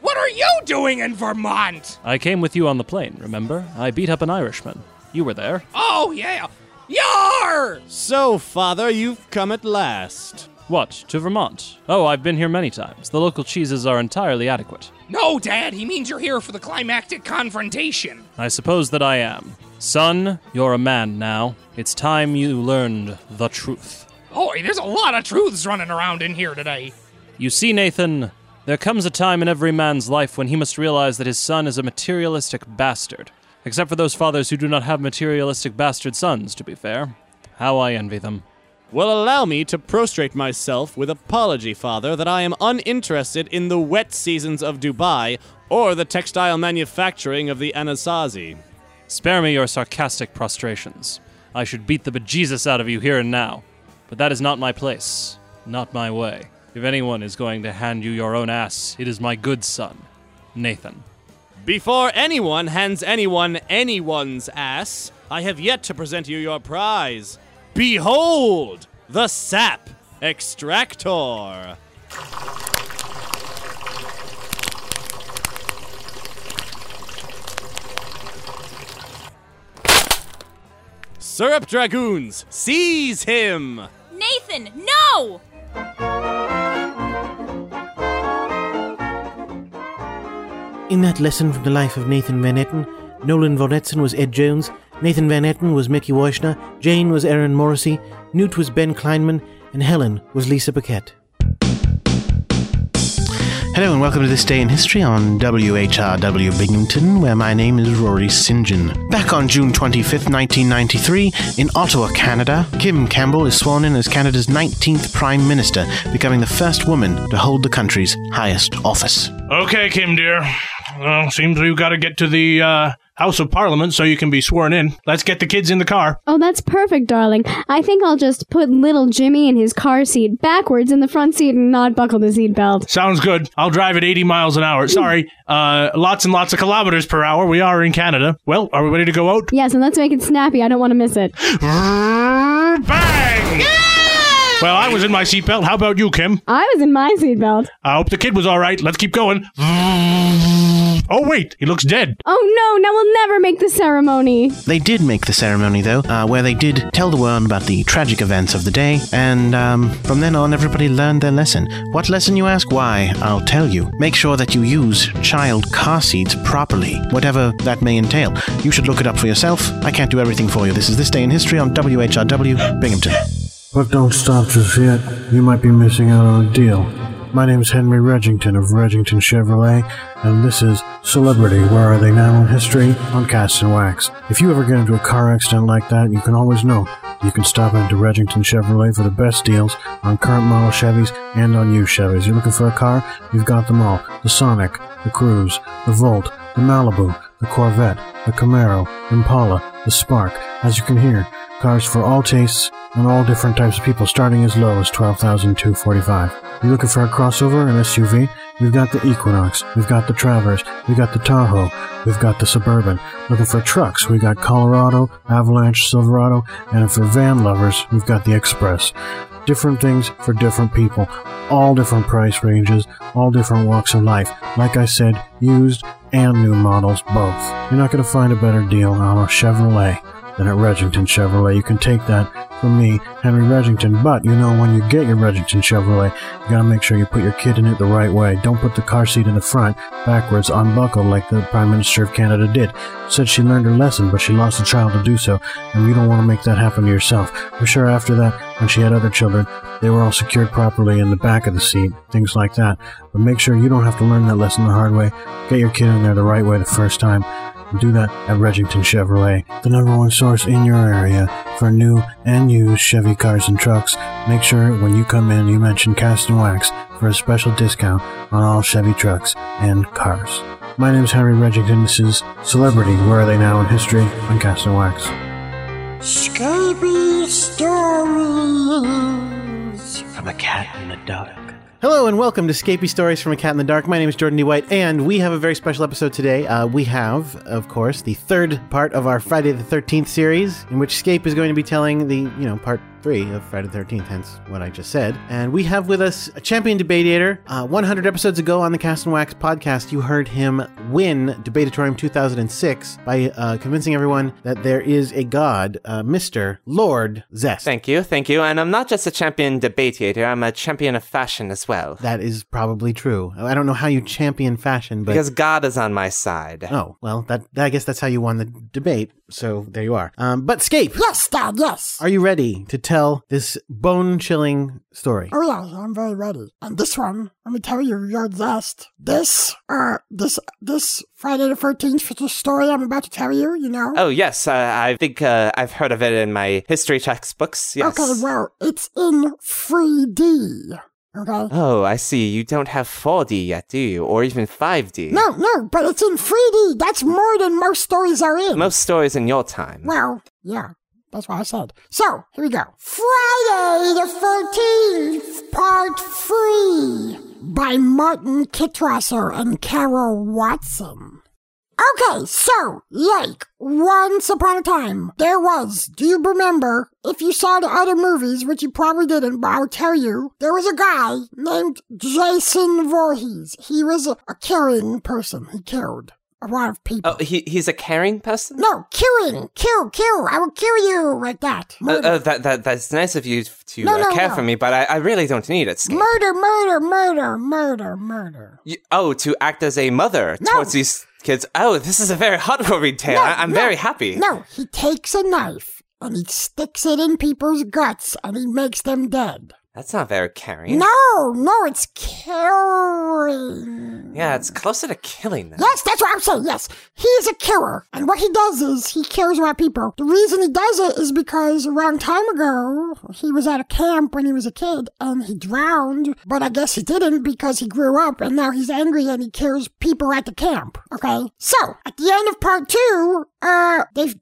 S4: What are you doing in Vermont?
S15: I came with you on the plane, remember? I beat up an Irishman. You were there.
S4: Oh, yeah! Yar!
S10: So, Father, you've come at last.
S15: What, to Vermont? Oh, I've been here many times. The local cheeses are entirely adequate.
S4: No, Dad, he means you're here for the climactic confrontation.
S15: I suppose that I am. Son, you're a man now. It's time you learned the truth.
S4: Boy, there's a lot of truths running around in here today.
S15: You see, Nathan, there comes a time in every man's life when he must realize that his son is a materialistic bastard. Except for those fathers who do not have materialistic bastard sons, to be fair. How I envy them.
S10: Well, allow me to prostrate myself with apology, Father, that I am uninterested in the wet seasons of Dubai or the textile manufacturing of the Anasazi.
S15: Spare me your sarcastic prostrations. I should beat the bejesus out of you here and now. But that is not my place, not my way. If anyone is going to hand you your own ass, it is my good son, Nathan.
S10: Before anyone hands anyone anyone's ass, I have yet to present you your prize. Behold, the sap extractor. Syrup Dragoons, seize him!
S11: Nathan, no!
S16: In that lesson from the life of Nathan Van Etten, Nolan Von Etzen was Ed Jones, Nathan Van Etten was Mickey Washner, Jane was Erin Morrissey, Newt was Ben Kleinman, and Helen was Lisa Paquette. Hello and welcome to This Day in History on WHRW Binghamton, where my name is Rory St. John. Back on June 25th, 1993, in Ottawa, Canada, Kim Campbell is sworn in as Canada's 19th Prime Minister, becoming the first woman to hold the country's highest office.
S8: Okay, Kim, dear. Well, seems we've got to get to the uh, House of Parliament so you can be sworn in. Let's get the kids in the car.
S17: Oh, that's perfect, darling. I think I'll just put little Jimmy in his car seat backwards in the front seat and not buckle the seatbelt.
S8: Sounds good. I'll drive at 80 miles an hour. Sorry, uh, lots and lots of kilometers per hour. We are in Canada. Well, are we ready to go out?
S17: Yes, and let's make it snappy. I don't want to miss it.
S8: Bang! Well, I was in my seatbelt. How about you, Kim?
S17: I was in my seatbelt.
S8: I hope the kid was all right. Let's keep going. Oh, wait, he looks dead.
S17: Oh no, now we'll never make the ceremony.
S16: They did make the ceremony, though, uh, where they did tell the world about the tragic events of the day, and um, from then on, everybody learned their lesson. What lesson, you ask? Why, I'll tell you. Make sure that you use child car seats properly, whatever that may entail. You should look it up for yourself. I can't do everything for you. This is This Day in History on WHRW, Binghamton.
S1: But don't stop just yet. You might be missing out on a deal. My name is Henry Regington of Regington Chevrolet, and this is Celebrity Where Are They Now in History on Cast in Wax. If you ever get into a car accident like that, you can always know you can stop into Regington Chevrolet for the best deals on current model Chevys and on used Chevys. You're looking for a car? We've got them all. The Sonic, the Cruze, the Volt, the Malibu, the Corvette, the Camaro, Impala, the Spark. As you can hear, cars for all tastes and all different types of people, starting as low as 12245 You're looking for a crossover, an SUV? We've got the Equinox, we've got the Traverse, we've got the Tahoe, we've got the Suburban. Looking for trucks, we've got Colorado, Avalanche, Silverado, and for van lovers, we've got the Express. Different things for different people, all different price ranges, all different walks of life. Like I said, used and new models both. You're not going to find a better deal on a Chevrolet than at Regington Chevrolet. You can take that from me, Henry Regington. But you know, when you get your Regington Chevrolet, you gotta make sure you put your kid in it the right way. Don't put the car seat in the front, backwards, unbuckled like the Prime Minister of Canada did. Said she learned her lesson, but she lost a child to do so, and you don't want to make that happen to yourself. For sure, after that, when she had other children, they were all secured properly in the back of the seat, things like that. But make sure you don't have to learn that lesson the hard way. Get your kid in there the right way the first time. Do that at Regington Chevrolet, the number one source in your area for new and used Chevy cars and trucks. Make sure when you come in you mention Cast in Wax for a special discount on all Chevy trucks and cars. My name is Henry Regington. This is Celebrity Where Are They Now in History on Cast in Wax.
S2: Scooby Stories.
S16: From a cat in the dark. Hello and welcome to Scapy Stories from a Cat in the Dark. My name is Jordan D. White, and we have a very special episode today. Uh, we have, of course, the third part of our Friday the Thirteenth series, in which Scape is going to be telling the, you know, part three of Friday the Thirteenth, hence what I just said. And we have with us a champion debater. Uh, 100 episodes ago on the Cast in Wax podcast, you heard him win Debatatorium 2006 by uh, convincing everyone that there is a god, uh, Mister Lord Zest.
S3: Thank you, thank you. And I'm not just a champion debater, I'm a champion of fashion as well.
S16: That is probably true. I don't know how you champion fashion, but
S3: Because God is on my side.
S16: Oh, well, that I guess that's how you won the debate. So there you are. Um, but Scape,
S2: Yes, Dad, yes.
S16: are you ready to tell this bone-chilling story?
S2: Oh yeah, I'm very ready. And this one, let me tell you, your zest. This, uh, this, this Friday the 13th, the story I'm about to tell you, you know?
S3: Oh, yes, uh, I think uh, I've heard of it in my history textbooks, yes.
S2: Okay, well, it's in 3D. Okay?
S3: Oh, I see. You don't have 4D yet, do you? Or even 5D?
S2: No, no, but it's in 3D. That's more than most stories are in.
S3: Most stories in your time.
S2: Well, yeah. That's what I said. So, here we go. Friday the 13th, Part 3 by Martin Kittrosser and Carol Watson. Okay, so, like, once upon a time, there was, do you remember, if you saw the other movies, which you probably didn't, but I'll tell you, there was a guy named Jason Voorhees. He was a, a caring person. He killed a lot of people.
S3: Oh, he, he's a caring person?
S2: No, killing, kill, kill. I will kill you like that.
S3: Uh, uh, that, that, that's nice of you to
S2: No,
S3: uh,
S2: no,
S3: care
S2: no.
S3: for me, but I, I really don't need it.
S2: Murder, murder, murder, murder, murder.
S3: You- oh, to act as a mother towards these kids. Oh, this is a very heartwarming tale. I, I'm
S2: no,
S3: very happy.
S2: No, he takes a knife and he sticks it in people's guts and he makes them dead.
S3: That's not very caring.
S2: No, no, it's killing.
S3: Yeah, it's closer to killing them.
S2: Yes, that's what I'm saying. Yes, he is a killer, and what he does is he cares about people. The reason he does it is because a long time ago he was at a camp when he was a kid and he drowned, but I guess he didn't because he grew up and now he's angry and he kills people at the camp. Okay, so at the end of part two, uh, they.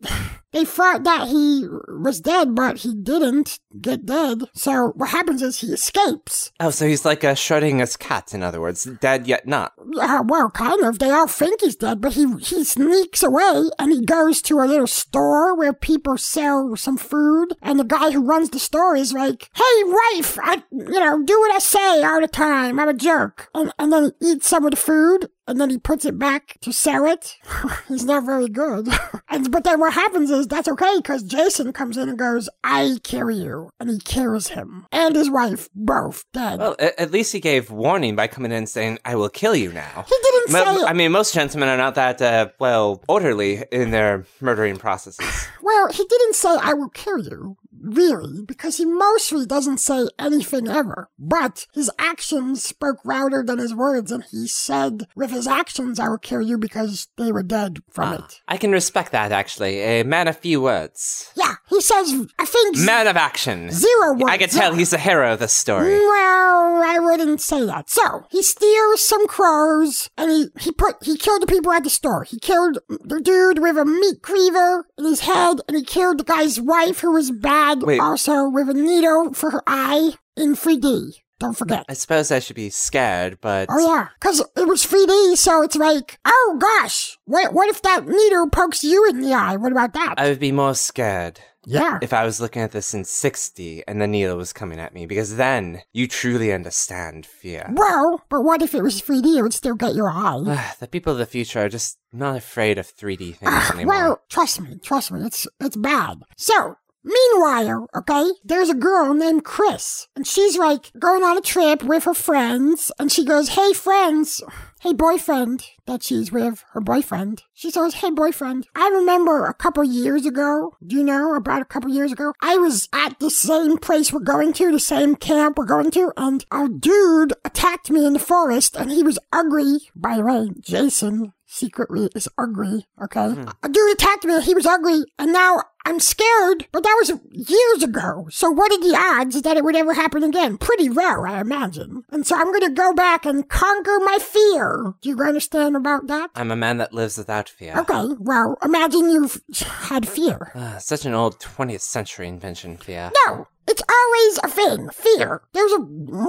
S2: They thought that he was dead, but he didn't get dead. So what happens is he escapes.
S3: Oh, so he's like a Schrodinger's cat, in other words, dead yet not.
S2: Uh, well, kind of. They all think he's dead, but he he sneaks away and he goes to a little store where people sell some food. And the guy who runs the store is like, "Hey, wife, I you know do what I say all the time. I'm a jerk." And and then he eats some of the food. And then he puts it back to sell it. He's not very good. and but then what happens is that's okay because Jason comes in and goes, "I kill you," and he kills him and his wife both dead.
S3: Well, at, at least he gave warning by coming in and saying, I will kill you now.
S2: he didn't
S3: Mo-
S2: say it.
S3: I mean, most gentlemen are not that, uh, well, orderly in their murdering processes.
S2: Well, he didn't say, I will kill you, really, because he mostly doesn't say anything ever. But his actions spoke louder than his words, and he said, with his actions, I will kill you because they were dead from
S3: Ah,
S2: it.
S3: I can respect that, actually. A man of few words.
S2: Yeah, Yeah, he says, I think
S3: Man of action.
S2: Zero words.
S3: I can tell he's the hero of the story.
S2: Well, I wouldn't say that. So he steals some crows, and he he put he killed the people at the store. He killed the dude with a meat cleaver in his head, and he killed the guy's wife who was bad,
S3: Wait.
S2: also with a needle for her eye in 3D. Don't forget.
S3: I suppose I should be scared, but
S2: Oh yeah, because it was 3D, so it's like, oh gosh, what what if that needle pokes you in the eye? What about that?
S3: I would be more scared.
S2: Yeah.
S3: If I was looking at this in 60 and the needle was coming at me, because then you truly understand fear.
S2: well, but what if it was 3D? It would still get your eye.
S3: the people of the future are just not afraid of 3D things anymore.
S2: Well, trust me, trust me, it's it's bad. So, meanwhile, okay, there's a girl named Chris, and she's like going on a trip with her friends, and she goes, "Hey, friends." Hey, boyfriend that she's with, her boyfriend. She says, Hey, boyfriend, I remember a couple years ago, do you know, about a couple years ago, I was at the same place we're going to, the same camp we're going to, and a dude attacked me in the forest, and he was ugly. By the way, Jason secretly is ugly, okay? A dude attacked me, he was ugly, and now I'm scared, but that was years ago. So what are the odds that it would ever happen again? Pretty rare, I imagine. And so I'm gonna go back and conquer my fear. Do you understand about that?
S3: I'm a man that lives without fear.
S2: Okay, well, imagine you've had fear.
S3: Ah, such an old 20th century invention, fear.
S2: No, it's always a thing. Fear. There's a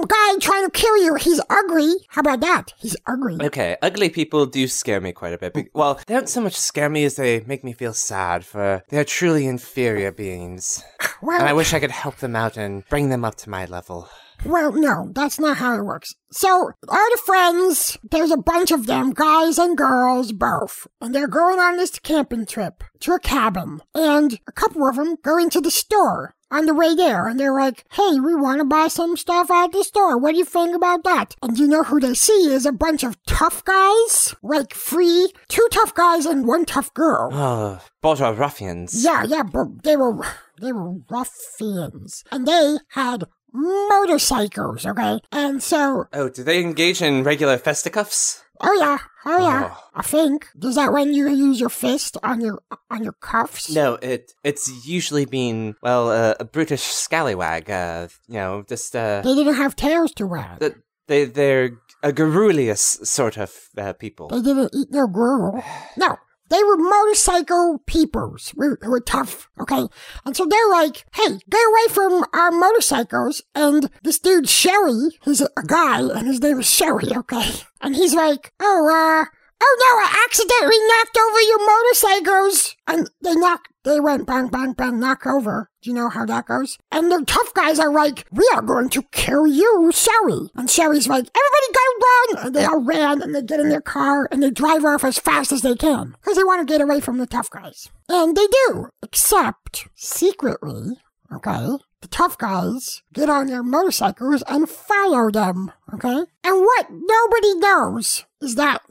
S2: guy trying to kill you. He's ugly. How about that? He's ugly.
S3: Okay, ugly people do scare me quite a bit. Be- Well, they don't so much scare me as they make me feel sad, for they are truly inferior beings.
S2: Well-
S3: and I wish I could help them out and bring them up to my level.
S2: Well, no, that's not how it works. So, all the friends, there's a bunch of them, guys and girls, both. And they're going on this camping trip to a cabin. And a couple of them go into the store on the way there. And they're like, hey, we want to buy some stuff at the store. What do you think about that? And you know who they see is a bunch of tough guys? Like free, two tough guys and one tough girl.
S3: Oh, bourgeois ruffians.
S2: Yeah, yeah, but they were they were ruffians, and they had motorcycles. Okay, and so
S3: Oh, do they engage in regular fisticuffs?
S2: Oh yeah, oh yeah. I think is that when you use your fist on your on your cuffs?
S3: No, it it's usually been well uh, a brutish scallywag. Uh, you know, just uh,
S2: They didn't have tails to wag.
S3: th- they they're a garrulous sort of uh, people.
S2: They didn't eat no gruel. No. They were motorcycle peepers who who were tough, okay? And so they're like, hey, get away from our motorcycles. And this dude, Sherry, he's a guy, and his name is Sherry, okay? And he's like, oh, uh, oh no, I accidentally knocked over your motorcycles. And they knocked, they went bang, bang, bang, knock over. Do you know how that goes? And the tough guys are like, we are going to kill you, Sherry. And Sherry's like, everybody go run. And they all ran and they get in their car and they drive off as fast as they can because they want to get away from the tough guys. And they do, except secretly, okay? The tough guys get on their motorcycles and follow them, okay? And what nobody knows is that,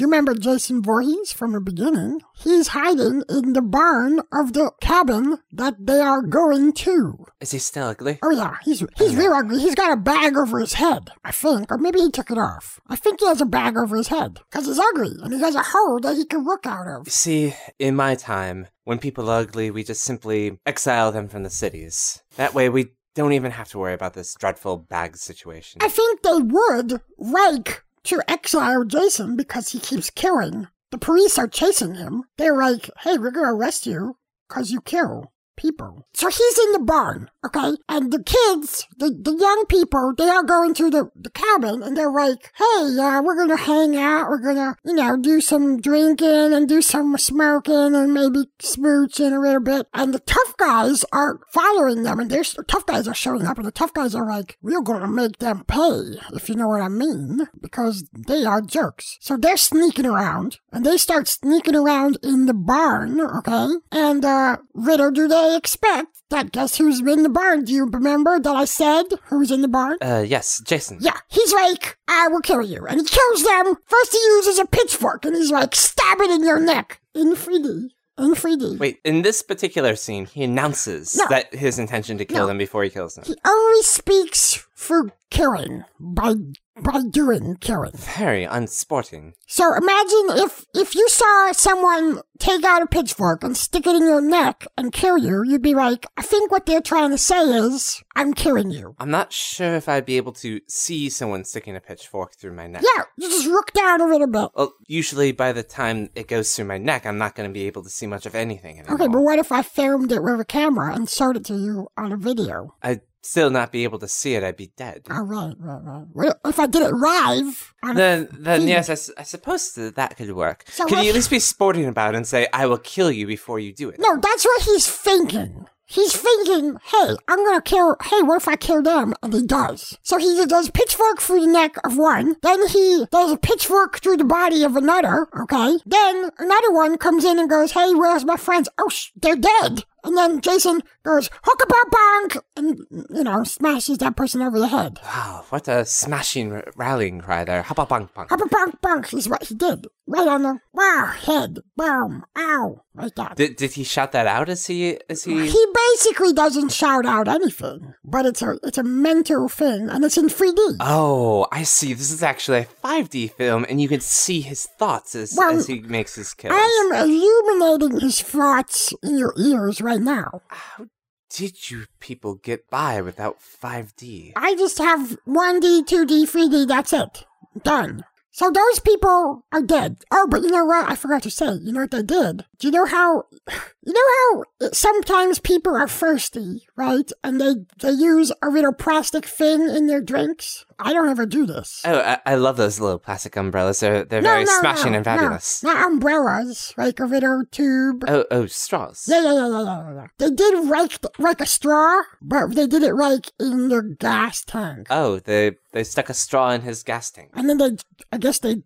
S2: do you remember Jason Voorhees from the beginning? He's hiding in the barn of the cabin that they are going to.
S3: Is he still ugly?
S2: Oh yeah, he's he's real ugly. He's got a bag over his head, I think, or maybe he took it off. I think he has a bag over his head because he's ugly and he has a hole that he can look out of.
S3: See, in my time, when people are ugly, we just simply exile them from the cities. That way, we don't even have to worry about this dreadful bag situation.
S2: I think they would like to exile Jason because he keeps killing. The police are chasing him. They're like, hey, we're gonna arrest you because you kill people. So he's in the barn, okay? And the kids, the, the young people, they all go into the, the cabin and they're like, hey, uh, we're gonna hang out. We're gonna, you know, do some drinking and do some smoking and maybe smooching a little bit. And the tough guys are following them and the tough guys are showing up and the tough guys are like, we're gonna make them pay, if you know what I mean, because they are jerks. So they're sneaking around and they start sneaking around in the barn, okay? And, uh, little do they expect that guess who's in the barn? Do you remember that I said who's in the barn?
S3: Uh, yes, Jason.
S2: Yeah, he's like, I will kill you. And he kills them. First, he uses a pitchfork and he's like, stab it in your neck. In 3D. In 3D.
S3: Wait, in this particular scene, he announces
S2: No.
S3: that his intention to kill
S2: No.
S3: them before he kills them.
S2: He only speaks for killing by by doing, Karen?
S3: Very unsporting.
S2: So imagine if if you saw someone take out a pitchfork and stick it in your neck and kill you, you'd be like, I think what they're trying to say is, I'm killing you.
S3: I'm not sure if I'd be able to see someone sticking a pitchfork through my neck.
S2: Yeah, you just look down a little bit.
S3: Well, usually by the time it goes through my neck, I'm not going to be able to see much of anything anymore.
S2: Okay, but what if I filmed it with a camera and showed it to you on a video?
S3: I'd still not be able to see it. I'd be dead.
S2: Oh, right, right, right. Well, if I did it live,
S3: Then, then yes, I suppose that, that could work.
S2: So
S3: Could you at least be sporting about it and say, "I will kill you before you do it"?
S2: No, that's what he's thinking. He's thinking, hey, I'm gonna kill, hey, what if I kill them? And he does. So he does pitchfork through the neck of one, then he does a pitchfork through the body of another, okay? Then another one comes in and goes, hey, where's my friends? Oh, sh- they're dead. And then Jason goes, hook a bonk, and, you know, smashes that person over the head.
S3: Wow, what a smashing r- rallying cry there! Bunk.
S2: Hoppa bonk bonk is what he did. Right on the, wow, head, boom, ow, like that.
S3: Did, did he shout that out as he as he?
S2: He basically doesn't shout out anything, but it's a it's a mental thing, and it's in 3D.
S3: Oh, I see. This is actually a 5D film, and you can see his thoughts as,
S2: Well,
S3: as he makes his kills.
S2: I am illuminating his thoughts in your ears right now.
S3: How did you people get by without 5D?
S2: I just have 1D, 2D, 3D, that's it. Done. So those people are dead. Oh, but you know what? I forgot to say. You know what they did? Do you know how? You know how sometimes people are thirsty, right? And they they use a little plastic fin in their drinks. I don't ever do this.
S3: Oh, I, I love those little plastic umbrellas. They're they're
S2: No,
S3: very
S2: no,
S3: smashing
S2: no,
S3: and fabulous.
S2: No, not umbrellas, like a little tube.
S3: Oh, oh, straws.
S2: Yeah, yeah, yeah, yeah, yeah, yeah. They did like like a straw, but they did it like in their gas tank,
S3: Oh, they they stuck a straw in his gas tank.
S2: and then they, I guess they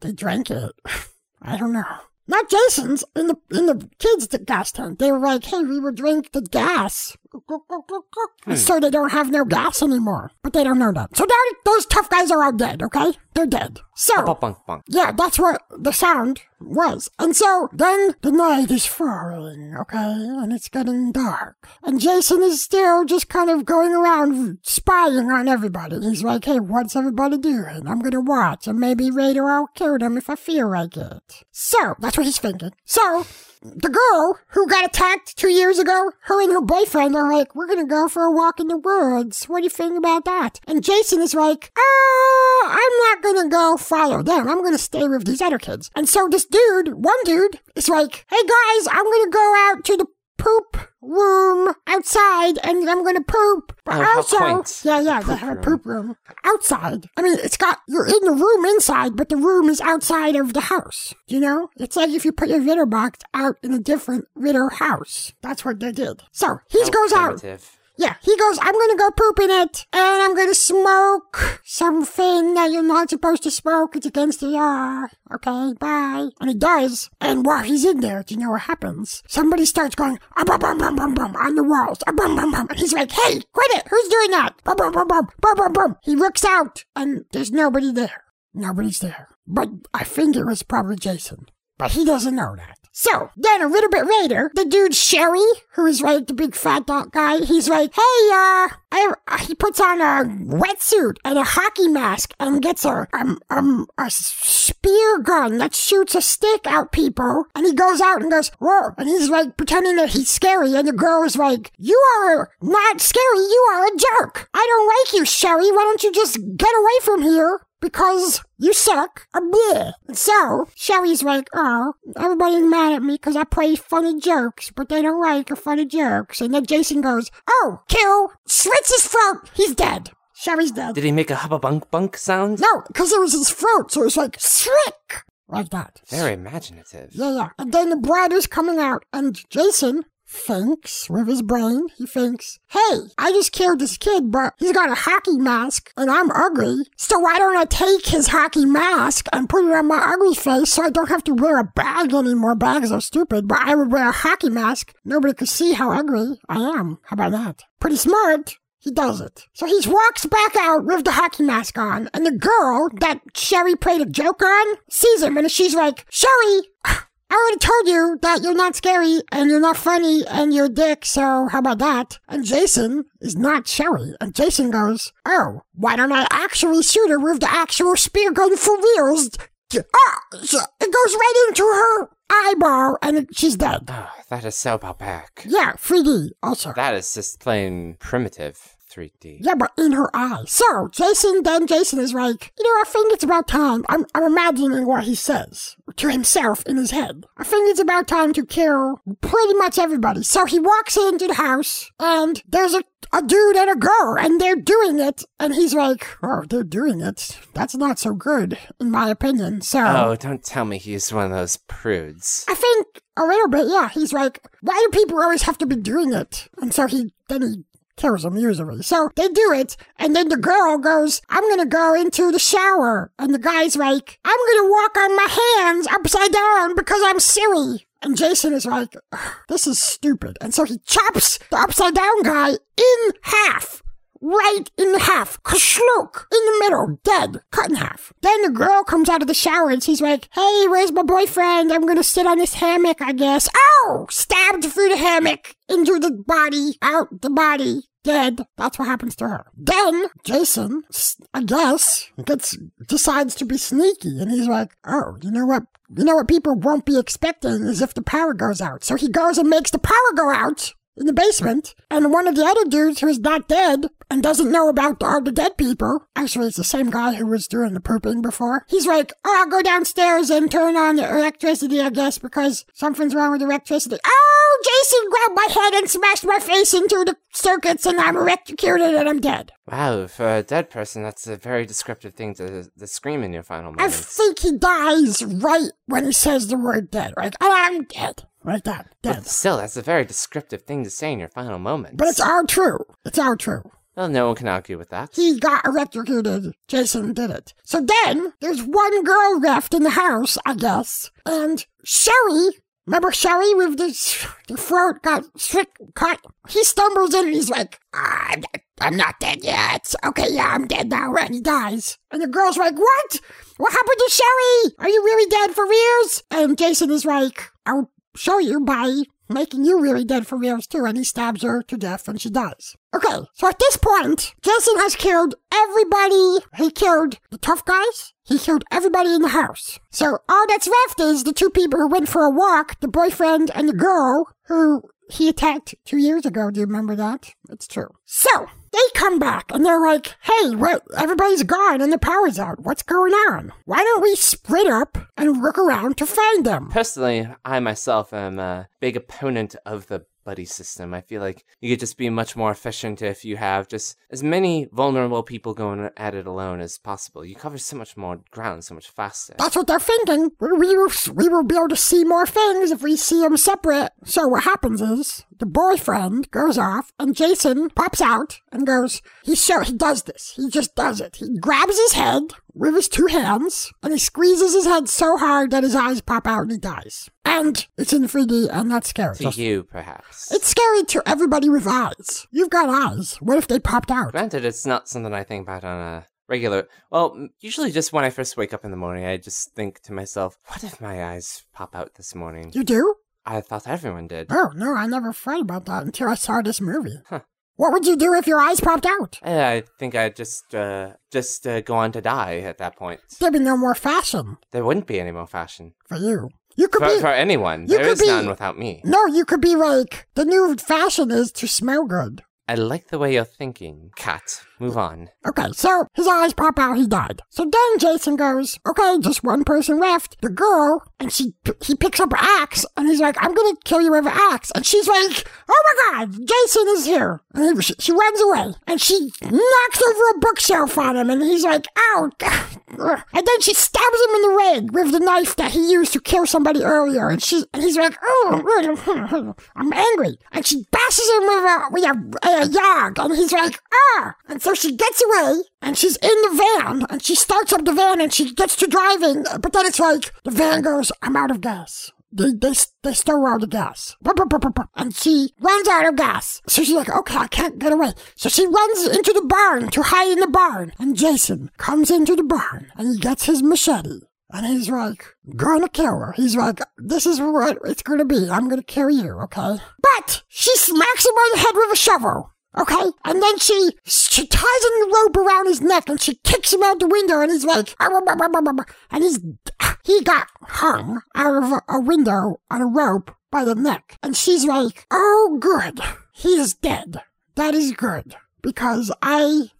S2: they drank it. I don't know. Not Jason's in the in the kids' gas tank. They were like, "Hey, we will drink the gas," so they don't have no gas anymore. But they don't know that. So those tough guys are all dead. Okay, they're dead. So yeah, that's what the sound was. And so then the night is falling, okay, and it's getting dark. And Jason is still just kind of going around spying on everybody. He's like, hey, what's everybody doing? I'm gonna watch, and maybe later I'll kill them if I feel like it. So that's what he's thinking. So the girl who got attacked two years ago, her and her boyfriend are like, we're gonna go for a walk in the woods. What do you think about that? And Jason is like, oh, I'm not gonna go follow them. I'm gonna stay with these other kids. And so this dude, one dude, is like, hey guys, I'm gonna go out to the poop room outside and I'm gonna poop. But
S3: Oh,
S2: also, yeah, yeah, they have a poop room outside. I mean, it's got, you're in the room inside, but the room is outside of the house. You know? It's like if you put your litter box out in a different litter house. That's what they did. So, he
S3: How
S2: goes out. Yeah, he goes, I'm gonna go poop in it, and I'm gonna smoke something that you're not supposed to smoke. It's against the law. Okay, bye. And he does. And while he's in there, do you know what happens? Somebody starts going, ah, bum, bum, bum, bum, bum, on the walls. Ah, bum, bum, bum. And he's like, hey, quit it. Who's doing that? Bum, bum, bum, bum, bum, bum, bum. He looks out, and there's nobody there. Nobody's there. But I think it was probably Jason. But he doesn't know that. So then a little bit later, the dude Sherry, who is like the big fat dog guy, he's like, "Hey, uh, I, he puts on a wetsuit and a hockey mask and gets a um um a spear gun that shoots a stick out people, and he goes out and goes, whoa, and he's like pretending that he's scary, and the girl is like, "You are not scary, you are a jerk. I don't like you, Sherry. Why don't you just get away from here?" Because you suck. A bleh. So, Sherry's like, oh, everybody's mad at me because I play funny jokes, but they don't like funny jokes. And then Jason goes, oh, kill, slits his throat. He's dead. Sherry's dead.
S3: Did he make a hubba bunk bunk sound?
S2: No, because it was his throat, so it was like, slick, like that.
S3: Very imaginative.
S2: Yeah, yeah. And then the blood is coming out, and Jason thinks with his brain, he thinks, hey, I just killed this kid, but he's got a hockey mask and I'm ugly. So why don't I take his hockey mask and put it on my ugly face so I don't have to wear a bag anymore? Bags are stupid, but I would wear a hockey mask. Nobody could see how ugly I am. How about that? Pretty smart. He does it. So he walks back out with the hockey mask on, and the girl that Sherry played a joke on sees him, and she's like, Sherry, I already told you that you're not scary and you're not funny and you're a dick, so how about that? And Jason is not Sherry. And Jason goes, Oh, why don't I actually shoot her with the actual spear gun for reals? Ah, it goes right into her eyeball and she's dead.
S3: Oh, that is so barbaric.
S2: Yeah, 3D also.
S3: That is just plain primitive 3D.
S2: Yeah, but in her eye. So, Jason, then Jason is like, you know, I think it's about time. I'm, I'm imagining what he says to himself in his head. I think it's about time to kill pretty much everybody. So he walks into the house and there's a, a dude and a girl and they're doing it. And he's like, oh, they're doing it. That's not so good, in my opinion. So.
S3: Oh, don't tell me he's one of those prudes.
S2: I think a little bit, yeah. He's like, why do people always have to be doing it? And so he, then he kills them usually. So they do it, and then the girl goes, I'm gonna go into the shower. And the guy's like, I'm gonna walk on my hands upside down because I'm silly. And Jason is like, this is stupid. And so he chops the upside down guy in half. Right in half. Kashluk. In the middle. Dead. Cut in half. Then the girl comes out of the shower and she's like, hey, where's my boyfriend? I'm gonna sit on this hammock, I guess. Oh! Stabbed through the hammock. Into the body. Out the body dead. That's what happens to her. Then Jason, I guess, gets decides to be sneaky, and he's like, "Oh, you know what? You know what people won't be expecting is if the power goes out." So he goes and makes the power go out in the basement, and one of the other dudes who is not dead and doesn't know about all the dead people, actually it's the same guy who was doing the pooping before, he's like, oh, I'll go downstairs and turn on the electricity, I guess, because something's wrong with the electricity. Oh, Jason grabbed my head and smashed my face into the circuits and I'm electrocuted and I'm dead.
S3: Wow, for a dead person, that's a very descriptive thing to, to scream in your final moments.
S2: I think he dies right when he says the word dead, right? Oh, I'm dead. Right that, dead.
S3: But still, that's a very descriptive thing to say in your final moments.
S2: But it's all true. It's all true.
S3: Well, no one can argue with that.
S2: He got electrocuted. Jason did it. So then, there's one girl left in the house, I guess. And Sherry, remember Sherry with the, the throat got slit cut? He stumbles in and he's like, ah, I'm, I'm not dead yet. Okay, yeah, I'm dead now. And he dies. And the girl's like, what? What happened to Sherry? Are you really dead for reals? And Jason is like, I'll show you by making you really dead for reals too, and he stabs her to death and she dies. Okay, so at this point, Jason has killed everybody. He killed the tough guys. He killed everybody in the house. So all that's left is the two people who went for a walk, the boyfriend and the girl who he attacked two years ago. Do you remember that? It's true. So they come back and they're like, hey, what? Everybody's gone and the power's out. What's going on? Why don't we split up and look around to find them?
S3: Personally, I myself am a big opponent of the buddy system. I feel like you could just be much more efficient if you have just as many vulnerable people going at it alone as possible. You cover so much more ground so much faster.
S2: That's what they're thinking. We, we, we will be able to see more things if we see them separate. So what happens is the boyfriend goes off and Jason pops out and goes, he sure he does this. He just does it. He grabs his head with his two hands and he squeezes his head so hard that his eyes pop out and he dies. And it's in 3D and that's scary.
S3: To you, perhaps.
S2: It's scary to everybody with eyes. You've got eyes. What if they popped out?
S3: Granted, it's not something I think about on a regular. Well, usually just when I first wake up in the morning, I just think to myself, what if my eyes pop out this morning?
S2: You do?
S3: I thought everyone did.
S2: Oh, no, I never thought about that until I saw this movie.
S3: Huh.
S2: What would you do if your eyes popped out?
S3: Eh, I think I'd just, uh, just uh, go on to die at that point.
S2: There'd be no more fashion
S3: There wouldn't be any more fashion.
S2: for you. You could
S3: For,
S2: be.
S3: for anyone.
S2: you
S3: There
S2: could
S3: is
S2: be-
S3: none without me.
S2: No, you could be like, the new fashion is to smell good.
S3: I like the way you're thinking, Cat. Move on.
S2: Okay, so his eyes pop out, he died. So then Jason goes, okay, just one person left, the girl, and she he picks up an axe, and he's like, I'm gonna kill you with an axe. And she's like, oh my god, Jason is here. And he- she, she runs away, and she knocks over a bookshelf on him, and he's like, ow. And then she stabs him in the leg with the knife that he used to kill somebody earlier, and she and he's like, oh, I'm angry. And she bashes him with a, with a, a yog, and he's like, ah. And so she gets away, and she's in the van, and she starts up the van, and she gets to driving, but then it's like, the van goes, I'm out of gas. They, they, they stole all the gas. And she runs out of gas. So she's like, okay, I can't get away. So she runs into the barn to hide in the barn. And Jason comes into the barn and he gets his machete and he's like, gonna kill her. He's like, this is what it's gonna be. I'm gonna kill you, okay? But she smacks him on the head with a shovel. Okay, and then she she ties a rope around his neck and she kicks him out the window, and he's like, "Ah, bah, bah, bah, bah, bah, bah," and he's he got hung out of a window on a rope by the neck, and she's like, "Oh, good, he is dead. That is good because I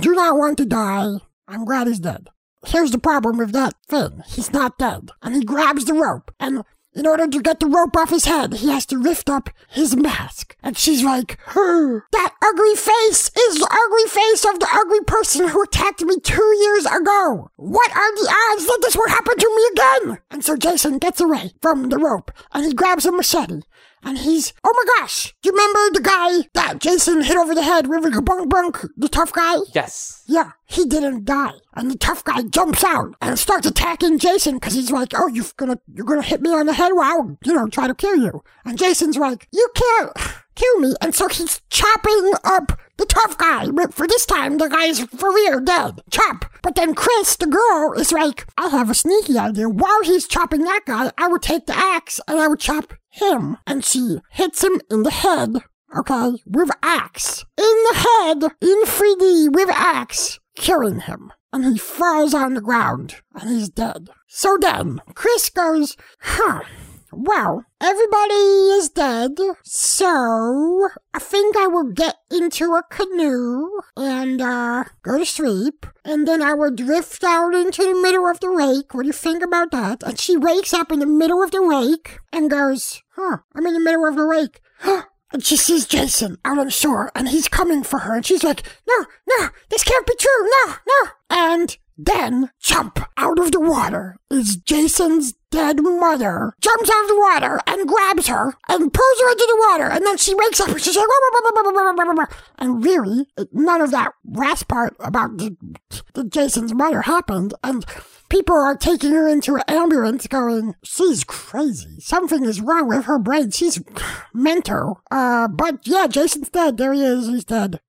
S2: do not want to die. I'm glad he's dead." Here's the problem with that thing. He's not dead. And he grabs the rope. And in order to get the rope off his head, he has to lift up his mask. And she's like, "Huh, that ugly face is the ugly face of the ugly person who attacked me two years ago. What are the odds that this will happen to me again? And so Jason gets away from the rope and he grabs a machete. And he's, oh my gosh, do you remember the guy that Jason hit over the head with a bunk bunk, the tough guy?
S3: Yes.
S2: Yeah, he didn't die. And the tough guy jumps out and starts attacking Jason because he's like, oh, you're gonna, you're gonna hit me on the head while, you know, try to kill you. And Jason's like, you can't kill me. And so he's chopping up the tough guy. But for this time, the guy's for real dead. Chop. But then Chris, the girl, is like, I have a sneaky idea. While he's chopping that guy, I would take the axe and I would chop him. And she hits him in the head. Okay, with axe. In the head, in 3D, with axe, killing him. And he falls on the ground, and he's dead. So then, Chris goes, huh, well, everybody is dead, so I think I will get into a canoe and uh, go to sleep, and then I will drift out into the middle of the lake. What do you think about that? And she wakes up in the middle of the lake and goes, huh, I'm in the middle of the lake. Huh. And she sees Jason out on the shore, and he's coming for her, and she's like, no, no, this can't be true, no, no. And then, jump out of the water is Jason's dead mother. Jumps out of the water and grabs her and pulls her into the water, and then she wakes up and she's like, and really, none of that last part about the, the Jason's mother happened, and people are taking her into an ambulance going, she's crazy. Something is wrong with her brain. She's mental. Uh, but yeah, Jason's dead. There he is. He's dead.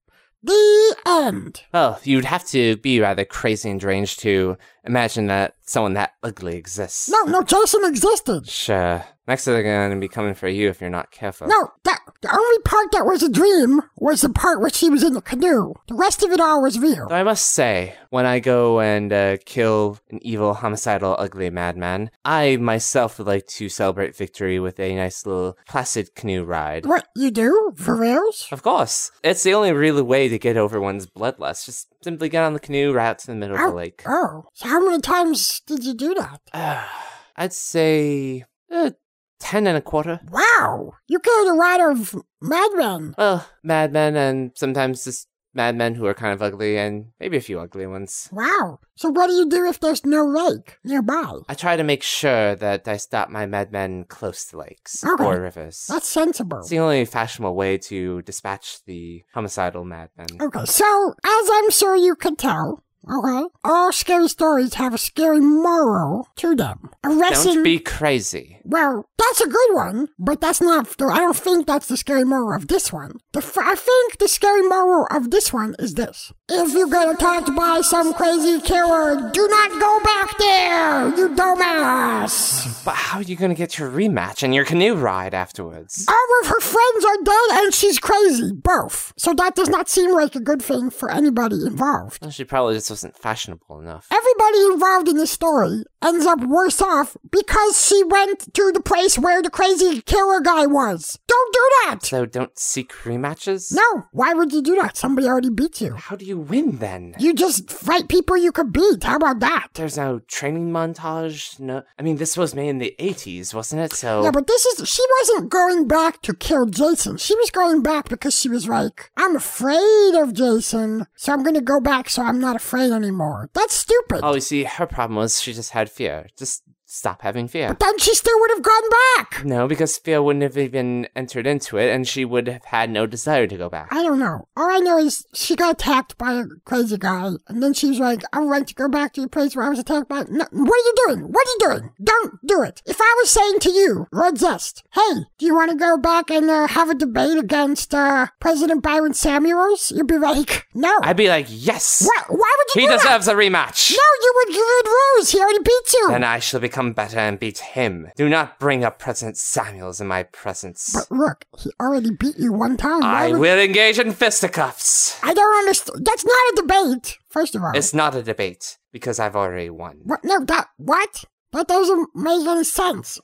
S2: The end.
S3: Well, you'd have to be rather crazy and deranged to imagine that someone that ugly exists.
S2: No, no, Jason existed.
S3: Sure. Next they're gonna be coming for you if you're not careful.
S2: No, that, the only part that was a dream was the part where she was in the canoe. The rest of it all was real.
S3: Though I must say, when I go and uh, kill an evil, homicidal, ugly madman, I myself would like to celebrate victory with a nice little placid canoe ride.
S2: What, you do? For reals?
S3: Of course. It's the only real way to get over one's bloodlust. Just simply get on the canoe, right out to the middle of the lake.
S2: Oh, so how many times did you do that?
S3: I'd say uh, ten and a quarter.
S2: Wow, you killed a lot of madmen.
S3: Well, madmen and sometimes just madmen who are kind of ugly and maybe a few ugly ones.
S2: Wow. So what do you do if there's no lake nearby?
S3: I try to make sure that I stop my madmen close to lakes
S2: Okay.
S3: or rivers.
S2: That's sensible.
S3: It's the only fashionable way to dispatch the homicidal madmen.
S2: Okay, so as I'm sure you can tell, okay, all scary stories have a scary moral to them. Arresting.
S3: Don't be crazy.
S2: Well, that's a good one, but that's not. The, I don't think that's the scary moral of this one. The I think the scary moral of this one is this: If you get attacked by some crazy killer, do not go back there, you dumbass.
S3: But how are you going to get your rematch and your canoe ride afterwards?
S2: All of her friends are dead, and she's crazy, both. So that does not seem like a good thing for anybody involved.
S3: She probably just wasn't fashionable enough.
S2: Everybody involved in this story ends up worse off because she went to the place where the crazy killer guy was. Don't do that!
S3: So don't seek rematches?
S2: No, why would you do that? Somebody already beat you.
S3: How do you win then?
S2: You just fight people you could beat. How about that?
S3: There's no training montage. No, I mean this was made in the '80s, wasn't it? So
S2: Yeah, but this is, she wasn't going back to kill Jason. She was going back because she was like, I'm afraid of Jason, so I'm gonna go back so I'm not afraid anymore. That's stupid.
S3: Oh, you see, her problem was she just had fear. Just stop having fear.
S2: But then she still would have gone back.
S3: No, because fear wouldn't have even entered into it, and she would have had no desire to go back.
S2: I don't know. All I know is she got attacked by a crazy guy, and then she was like, I would like to go back to the place where I was attacked by. No, what are you doing? What are you doing? Don't do it. If I was saying to you, Lord Zest, hey, do you want to go back and uh, have a debate against uh, President Byron Samuels? You'd be like, no.
S3: I'd be like, yes.
S2: Why, why would you
S3: He
S2: do that?
S3: deserves a rematch.
S2: No, you would, you would lose. He already beat you.
S3: Then I shall become better and beat him. Do not bring up President Samuels in my presence.
S2: But look, he already beat you one time.
S3: I
S2: would-
S3: will engage in fisticuffs.
S2: I don't understand. That's not a debate, first of all.
S3: It's not a debate because I've already won.
S2: What? No, that, what? That doesn't make any sense.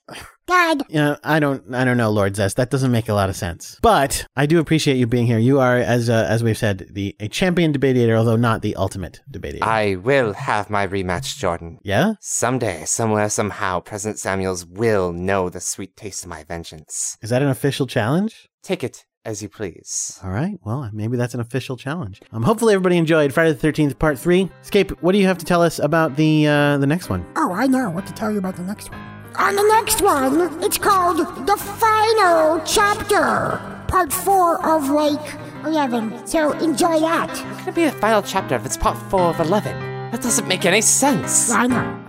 S2: Dad,
S1: You know, I don't, I don't know, Lord Zest. That doesn't make a lot of sense. But I do appreciate you being here. You are, as uh, as we've said, the a champion debater, although not the ultimate debater.
S3: I will have my rematch, Jordan.
S1: Yeah?
S3: Someday, somewhere, somehow, President Samuels will know the sweet taste of my vengeance.
S1: Is that an official challenge?
S3: Take it as you please.
S1: All right. Well, maybe that's an official challenge. Um, hopefully everybody enjoyed Friday the Thirteenth Part Three. Escape. What do you have to tell us about the uh, the next one?
S2: Oh, I know what to tell you about the next one. On the next one, it's called The Final Chapter, Part 4 of like 11. So enjoy that.
S3: How can it be the final chapter if it's part 4 of 11? That doesn't make any sense.
S2: I know.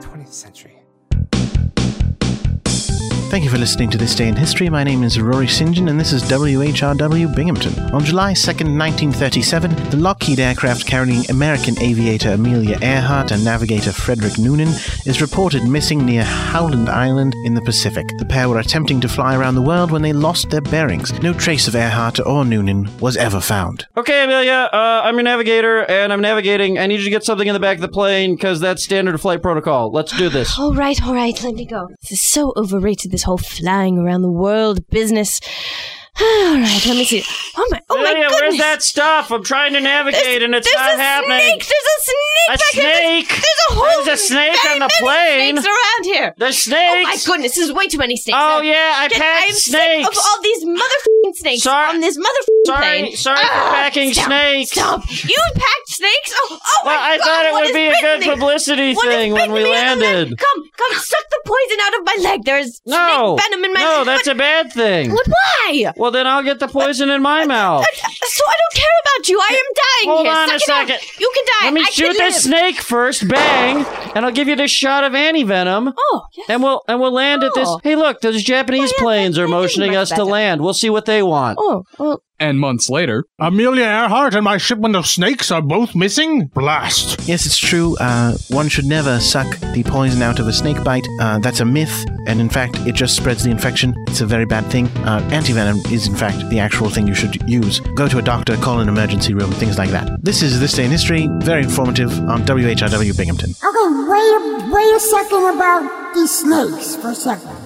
S3: 20th century.
S1: Thank you for listening to This Day in History. My name is Rory St. John, and this is WHRW Binghamton. On July 2nd, 1937, the Lockheed aircraft carrying American aviator Amelia Earhart and navigator Frederick Noonan is reported missing near Howland Island in the Pacific. The pair were attempting to fly around the world when they lost their bearings. No trace of Earhart or Noonan was ever found.
S18: Okay, Amelia, uh, I'm your navigator, and I'm navigating. I need you to get something in the back of the plane because that's standard flight protocol. Let's do this.
S9: All right, all right, let me go. This is so overrated, this whole flying around the world business. all right, let me see. Oh my, oh my
S18: Amelia,
S9: goodness.
S18: where's that stuff? I'm trying to navigate, and it's
S9: There's
S18: not
S9: a
S18: happening.
S9: snake! There's a snake
S18: A
S9: back here!
S18: snake?
S9: There's, there's a whole
S18: There's a snake on the plane.
S9: snakes around here.
S18: There's
S9: Oh my goodness, there's way too many snakes.
S18: Oh, yeah, I
S9: get-
S18: packed
S9: I'm sick
S18: snakes.
S9: of all these motherfucking snakes
S18: Sorry-
S9: on this motherfucking
S18: sorry-
S9: plane.
S18: sorry for
S9: Ah,
S18: packing
S9: stop,
S18: snakes.
S9: Stop! You packed snakes? Oh, oh
S18: Well,
S9: my
S18: I
S9: God,
S18: thought it
S9: what
S18: would be a good
S9: me?
S18: publicity
S9: What
S18: thing when we
S9: me on the leg?
S18: landed.
S9: Come, come, suck the poison out of my leg. There's
S18: No,
S9: snake venom in my
S18: no, that's a bad thing.
S9: What? Why?
S18: Well, then I'll get the poison in my mouth.
S9: So I don't care about you. I am dying
S18: Hold
S9: here.
S18: on
S9: Suck
S18: a
S9: it out.
S18: second.
S9: You can die.
S18: Let me
S9: I
S18: shoot this snake first, bang, and I'll give you this shot of anti-venom.
S9: Oh, yes.
S18: And we'll and we'll land at this.
S9: Oh.
S18: Hey, look, those Japanese planes are motioning us to land. We'll see what they want.
S9: Oh, well,
S8: And months later, Amelia Earhart and my shipment of snakes are both missing? Blast.
S1: Yes, it's true. Uh, one should never suck the poison out of a snake bite. Uh, that's a myth, and in fact, it just spreads the infection. It's a very bad thing. Uh, antivenom is, in fact, the actual thing you should use. Go to a doctor, call an emergency room, things like that. This is This Day in History, very informative on WHRW Binghamton.
S2: Okay, wait a, wait a second about these snakes for a second.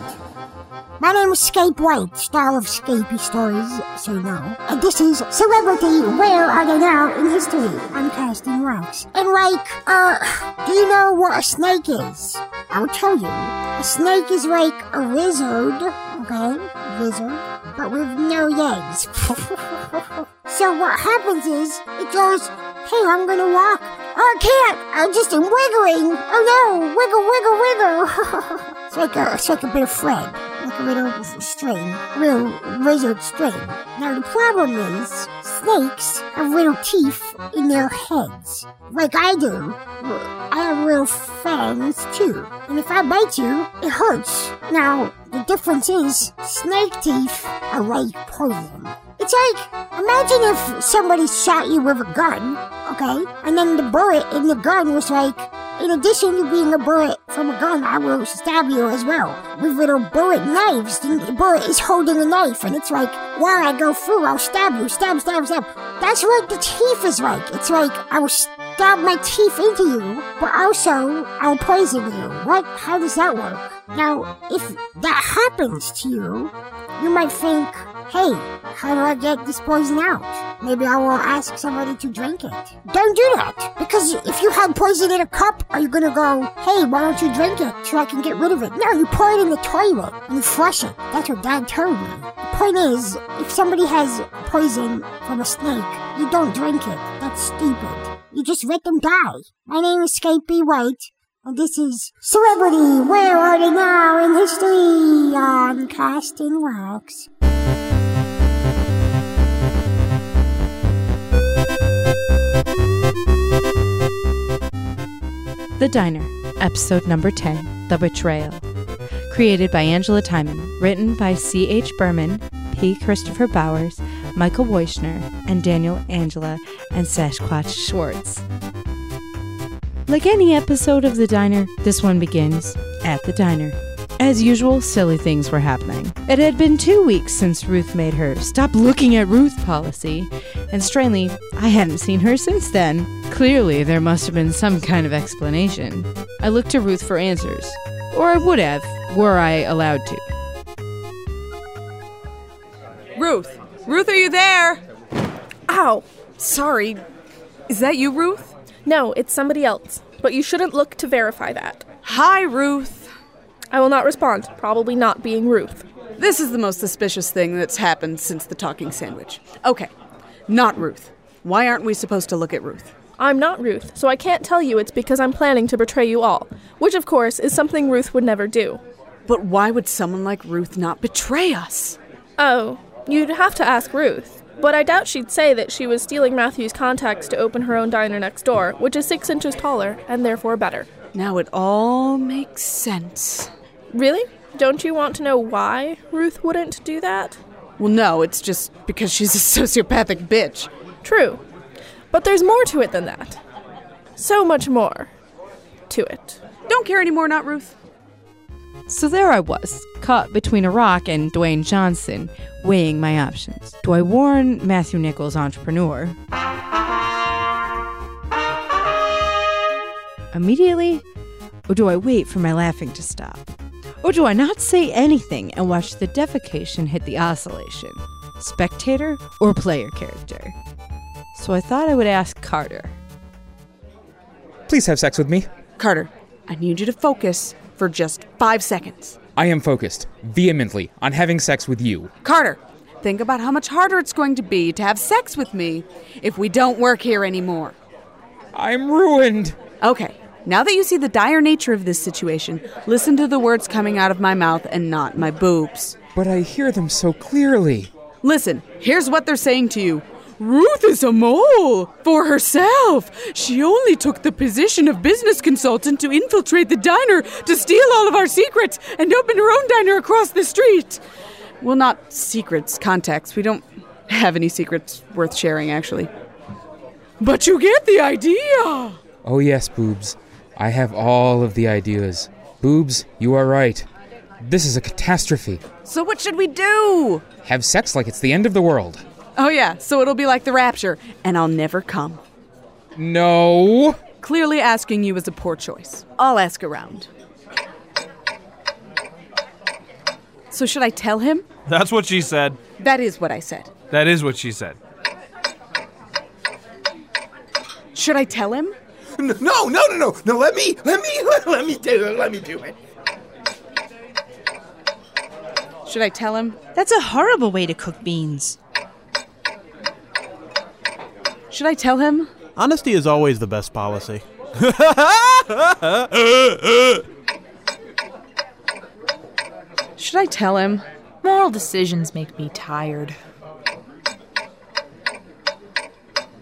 S2: My name is Scape White, star of Scapey Stories, so know. And this is Celebrity Where Are They Now in History on Casting Rocks. And like, uh, do you know what a snake is? I'll tell you. A snake is like a lizard, okay? Lizard, but with no legs. so what happens is, it goes, hey, I'm gonna walk. Oh, I can't! I just am wiggling! Oh no! Wiggle, wiggle, wiggle! it's like a, it's like a bit of thread. Little string. A little lizard string. Now the problem is, snakes have little teeth in their heads. Like I do. I have little fangs too. And if I bite you, it hurts. Now, the difference is, snake teeth are like poison. It's like, imagine if somebody shot you with a gun, okay? And then the bullet in the gun was like, in addition to being a bullet from a gun, I will stab you as well. With little bullet knives. The bullet is holding a knife, and it's like, while I go through, I'll stab you. Stab, stab, stab. That's what the teeth is like. It's like, I will stab my teeth into you, but also, I'll poison you. What? How does that work? Now, if that happens to you, you might think, hey, how do I get this poison out? Maybe I will ask somebody to drink it. Don't do that, because if you have poison in a cup, are you gonna go, hey, why don't you drink it so I can get rid of it? No, you pour it in the toilet and you flush it. That's what Dad told me. The point is, if somebody has poison from a snake, you don't drink it. That's stupid. You just let them die. My name is Scapey White, And this is Celebrity, Where Are They Now in History on Cast in Wax.
S19: The Diner, episode number 10 The Betrayal. Created by Angela Timon, written by C.H. Berman, P. Christopher Bowers, Michael Weishner, and Daniel Angela and Sasquatch Schwartz. Like any episode of The Diner, this one begins at the diner. As usual, silly things were happening. It had been two weeks since Ruth made her stop looking at Ruth policy, and strangely, I hadn't seen her since then. Clearly, there must have been some kind of explanation. I looked to Ruth for answers, or I would have, were I allowed to.
S5: Ruth! Ruth, are you there? Ow! Sorry. Is that you, Ruth?
S12: No, it's somebody else. But you shouldn't look to verify that.
S5: Hi, Ruth.
S12: I will not respond, probably not being Ruth.
S5: This is the most suspicious thing that's happened since the talking sandwich. Okay, not Ruth. Why aren't we supposed to look at Ruth?
S12: I'm not Ruth, so I can't tell you it's because I'm planning to betray you all, which of course is something Ruth would never do.
S5: But why would someone like Ruth not betray us?
S12: Oh, you'd have to ask Ruth. But I doubt she'd say that she was stealing Matthew's contacts to open her own diner next door, which is six inches taller and therefore better.
S5: Now it all makes sense.
S12: Really? Don't you want to know why Ruth wouldn't do that?
S5: Well, no, it's just because she's a sociopathic bitch.
S12: True. But there's more to it than that. So much more to it.
S5: Don't care anymore, not Ruth.
S19: So there I was, caught between a rock and Dwayne Johnson, weighing my options. Do I warn Matthew Nichols, entrepreneur? Immediately? Or do I wait for my laughing to stop? Or do I not say anything and watch the defecation hit the oscillation? Spectator or player character? So I thought I would ask Carter.
S20: Please have sex with me.
S5: Carter, I need you to focus for just five seconds.
S20: I am focused, vehemently, on having sex with you.
S5: Carter, think about how much harder it's going to be to have sex with me if we don't work here anymore.
S20: I'm ruined.
S5: Okay, now that you see the dire nature of this situation, listen to the words coming out of my mouth and not my boobs.
S20: But I hear them so clearly.
S5: Listen, here's what they're saying to you. Ruth is a mole for herself. She only took the position of business consultant to infiltrate the diner to steal all of our secrets and open her own diner across the street. Well, not secrets, contacts. We don't have any secrets worth sharing, actually. But you get the idea.
S20: Oh, yes, boobs. I have all of the ideas. Boobs, you are right. This is a catastrophe.
S5: So, what should we do?
S20: Have sex like it's the end of the world.
S5: Oh, yeah, so it'll be like the rapture, and I'll never come.
S20: No.
S5: Clearly, asking you is a poor choice. I'll ask around. So, should I tell him?
S21: That's what she said.
S5: That is what I said.
S21: That is what she said.
S5: Should I tell him?
S22: No, no, no, no, no. Let me, let me, let me do it. Let me do it.
S5: Should I tell him?
S23: That's a horrible way to cook beans.
S5: Should I tell him?
S21: Honesty is always the best policy.
S5: Should I tell him?
S23: Moral decisions make me tired.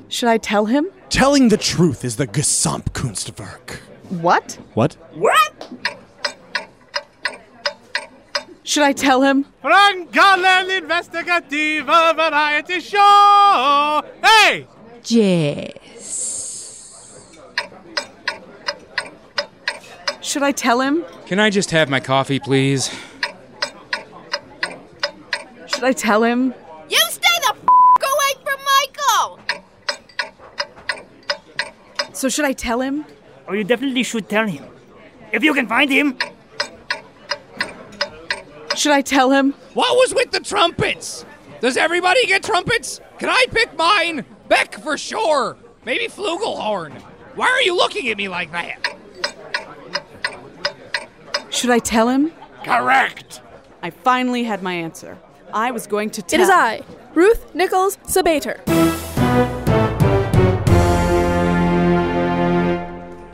S5: Should I tell him?
S24: Telling the truth is the Gesamtkunstwerk.
S5: What?
S24: What?
S5: What? Should I tell him?
S21: Frankallen Investigative Variety Show! Hey!
S19: Yes.
S5: Should I tell him?
S20: Can I just have my coffee, please?
S5: Should I tell him?
S11: You stay the f- away from Michael!
S5: So should I tell him?
S25: Oh, you definitely should tell him. If you can find him.
S5: Should I tell him?
S4: What was with the trumpets? Does everybody get trumpets? Can I pick mine? Beck for sure. Maybe flugelhorn. Why are you looking at me like that?
S5: Should I tell him?
S4: Correct.
S5: I finally had my answer. I was going to tell.
S12: It is I, Ruth Nichols Sabater.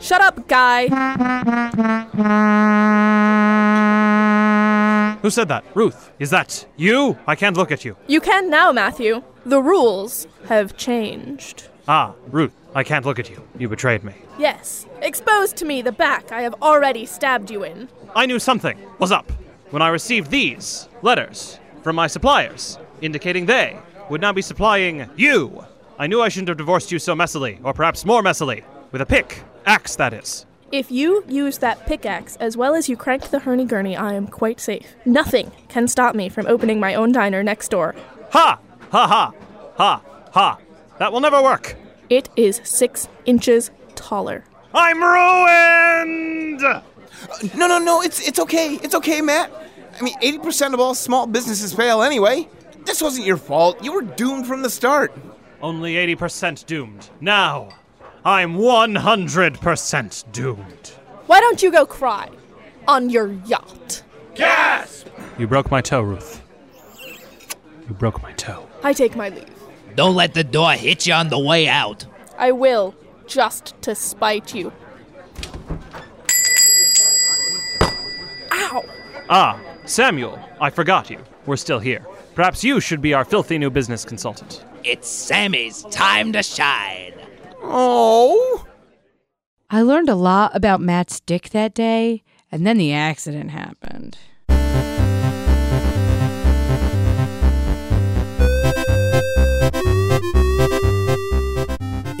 S12: Shut up, guy.
S15: Who said that? Ruth, is that you? I can't look at you.
S12: You can now, Matthew. The rules have changed.
S15: Ah, Ruth, I can't look at you. You betrayed me.
S12: Yes, expose to me the back I have already stabbed you in.
S15: I knew something was up when I received these letters from my suppliers, indicating they would now be supplying you. I knew I shouldn't have divorced you so messily, or perhaps more messily, with a pick, axe that is.
S12: If you use that pickaxe as well as you crank the hurny gurney, I am quite safe. Nothing can stop me from opening my own diner next door.
S15: Ha! Ha ha! Ha! Ha! That will never work!
S12: It is six inches taller.
S15: I'm ruined!
S26: Uh, no, no, no. It's it's okay. It's okay, Matt. I mean, 80% of all small businesses fail anyway. This wasn't your fault. You were doomed from the start.
S15: Only 80% doomed. Now, I'm 100% doomed.
S12: Why don't you go cry on your yacht?
S26: Gasp!
S15: You broke my toe, Ruth. You broke my toe.
S12: I take my leave.
S27: Don't let the door hit you on the way out.
S12: I will, just to spite you. Ow!
S15: Ah, Samuel, I forgot you. We're still here. Perhaps you should be our filthy new business consultant.
S27: It's Sammy's time to shine.
S26: Oh!
S19: I learned a lot about Matt's dick that day, and then the accident happened.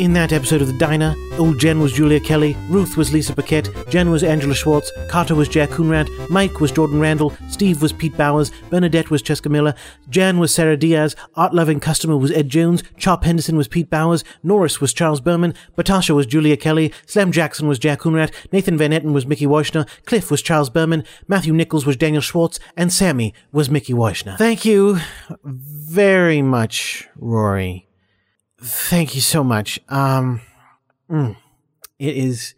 S1: In that episode of The Diner, old Jen was Julia Kelly, Ruth was Lisa Paquette, Jen was Angela Schwartz, Carter was Jack Coonrad, Mike was Jordan Randall, Steve was Pete Bowers, Bernadette was Cheska Miller, Jan was Sarah Diaz, Art Loving Customer was Ed Jones, Chop Henderson was Pete Bowers, Norris was Charles Berman, Batasha was Julia Kelly, Slam Jackson was Jack Coonrad, Nathan Van Etten was Mickey Weichner, Cliff was Charles Berman, Matthew Nichols was Daniel Schwartz, and Sammy was Mickey Weichner. Thank you very much, Rory. Thank you so much. Um, mm, it is,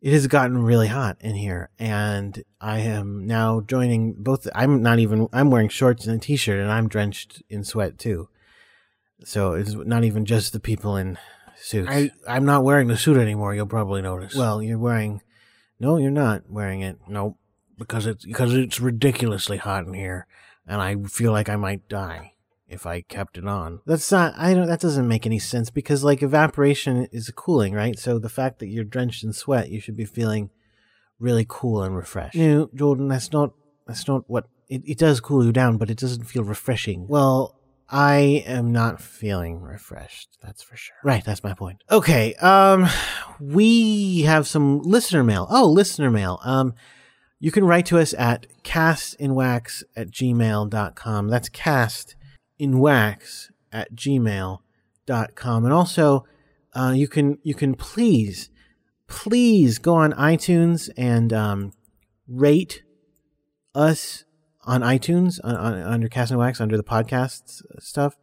S1: it has gotten really hot in here, and I am now joining both. I'm not even. I'm wearing shorts and a t-shirt, and I'm drenched in sweat too. So it's not even just the people in suits. I, I'm not wearing the suit anymore. You'll probably notice. Well, you're wearing. No, you're not wearing it. Nope, because it's because it's ridiculously hot in here, and I feel like I might die if I kept it on. That's not I don't that doesn't make any sense because like evaporation is cooling, right? So the fact that you're drenched in sweat, you should be feeling really cool and refreshed. No, Jordan, that's not that's not what it, it does cool you down, but it doesn't feel refreshing. Well, I am not feeling refreshed, that's for sure. Right, that's my point. Okay, um we have some listener mail. Oh, listener mail. Um you can write to us at castinwax at gmail.com. That's cast in wax at gmail.com and also uh, you can you can please please go on itunes and um, rate us on itunes on, on, under Cast in Wax under the podcasts stuff.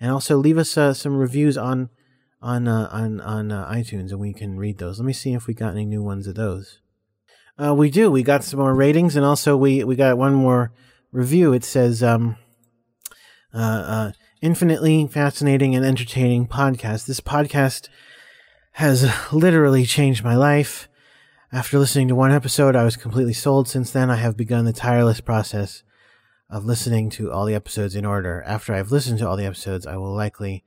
S1: And also leave us uh, some reviews on on uh, on on uh, itunes and we can read those. Let me see if we got any new ones of those. Uh, we do. We got some more ratings and also we we got one more review. It says um uh, uh, infinitely fascinating and entertaining podcast. This podcast has literally changed my life. After listening to one episode, I was completely sold. Since then, I have begun the tireless process of listening to all the episodes in order. After I've listened to all the episodes, I will likely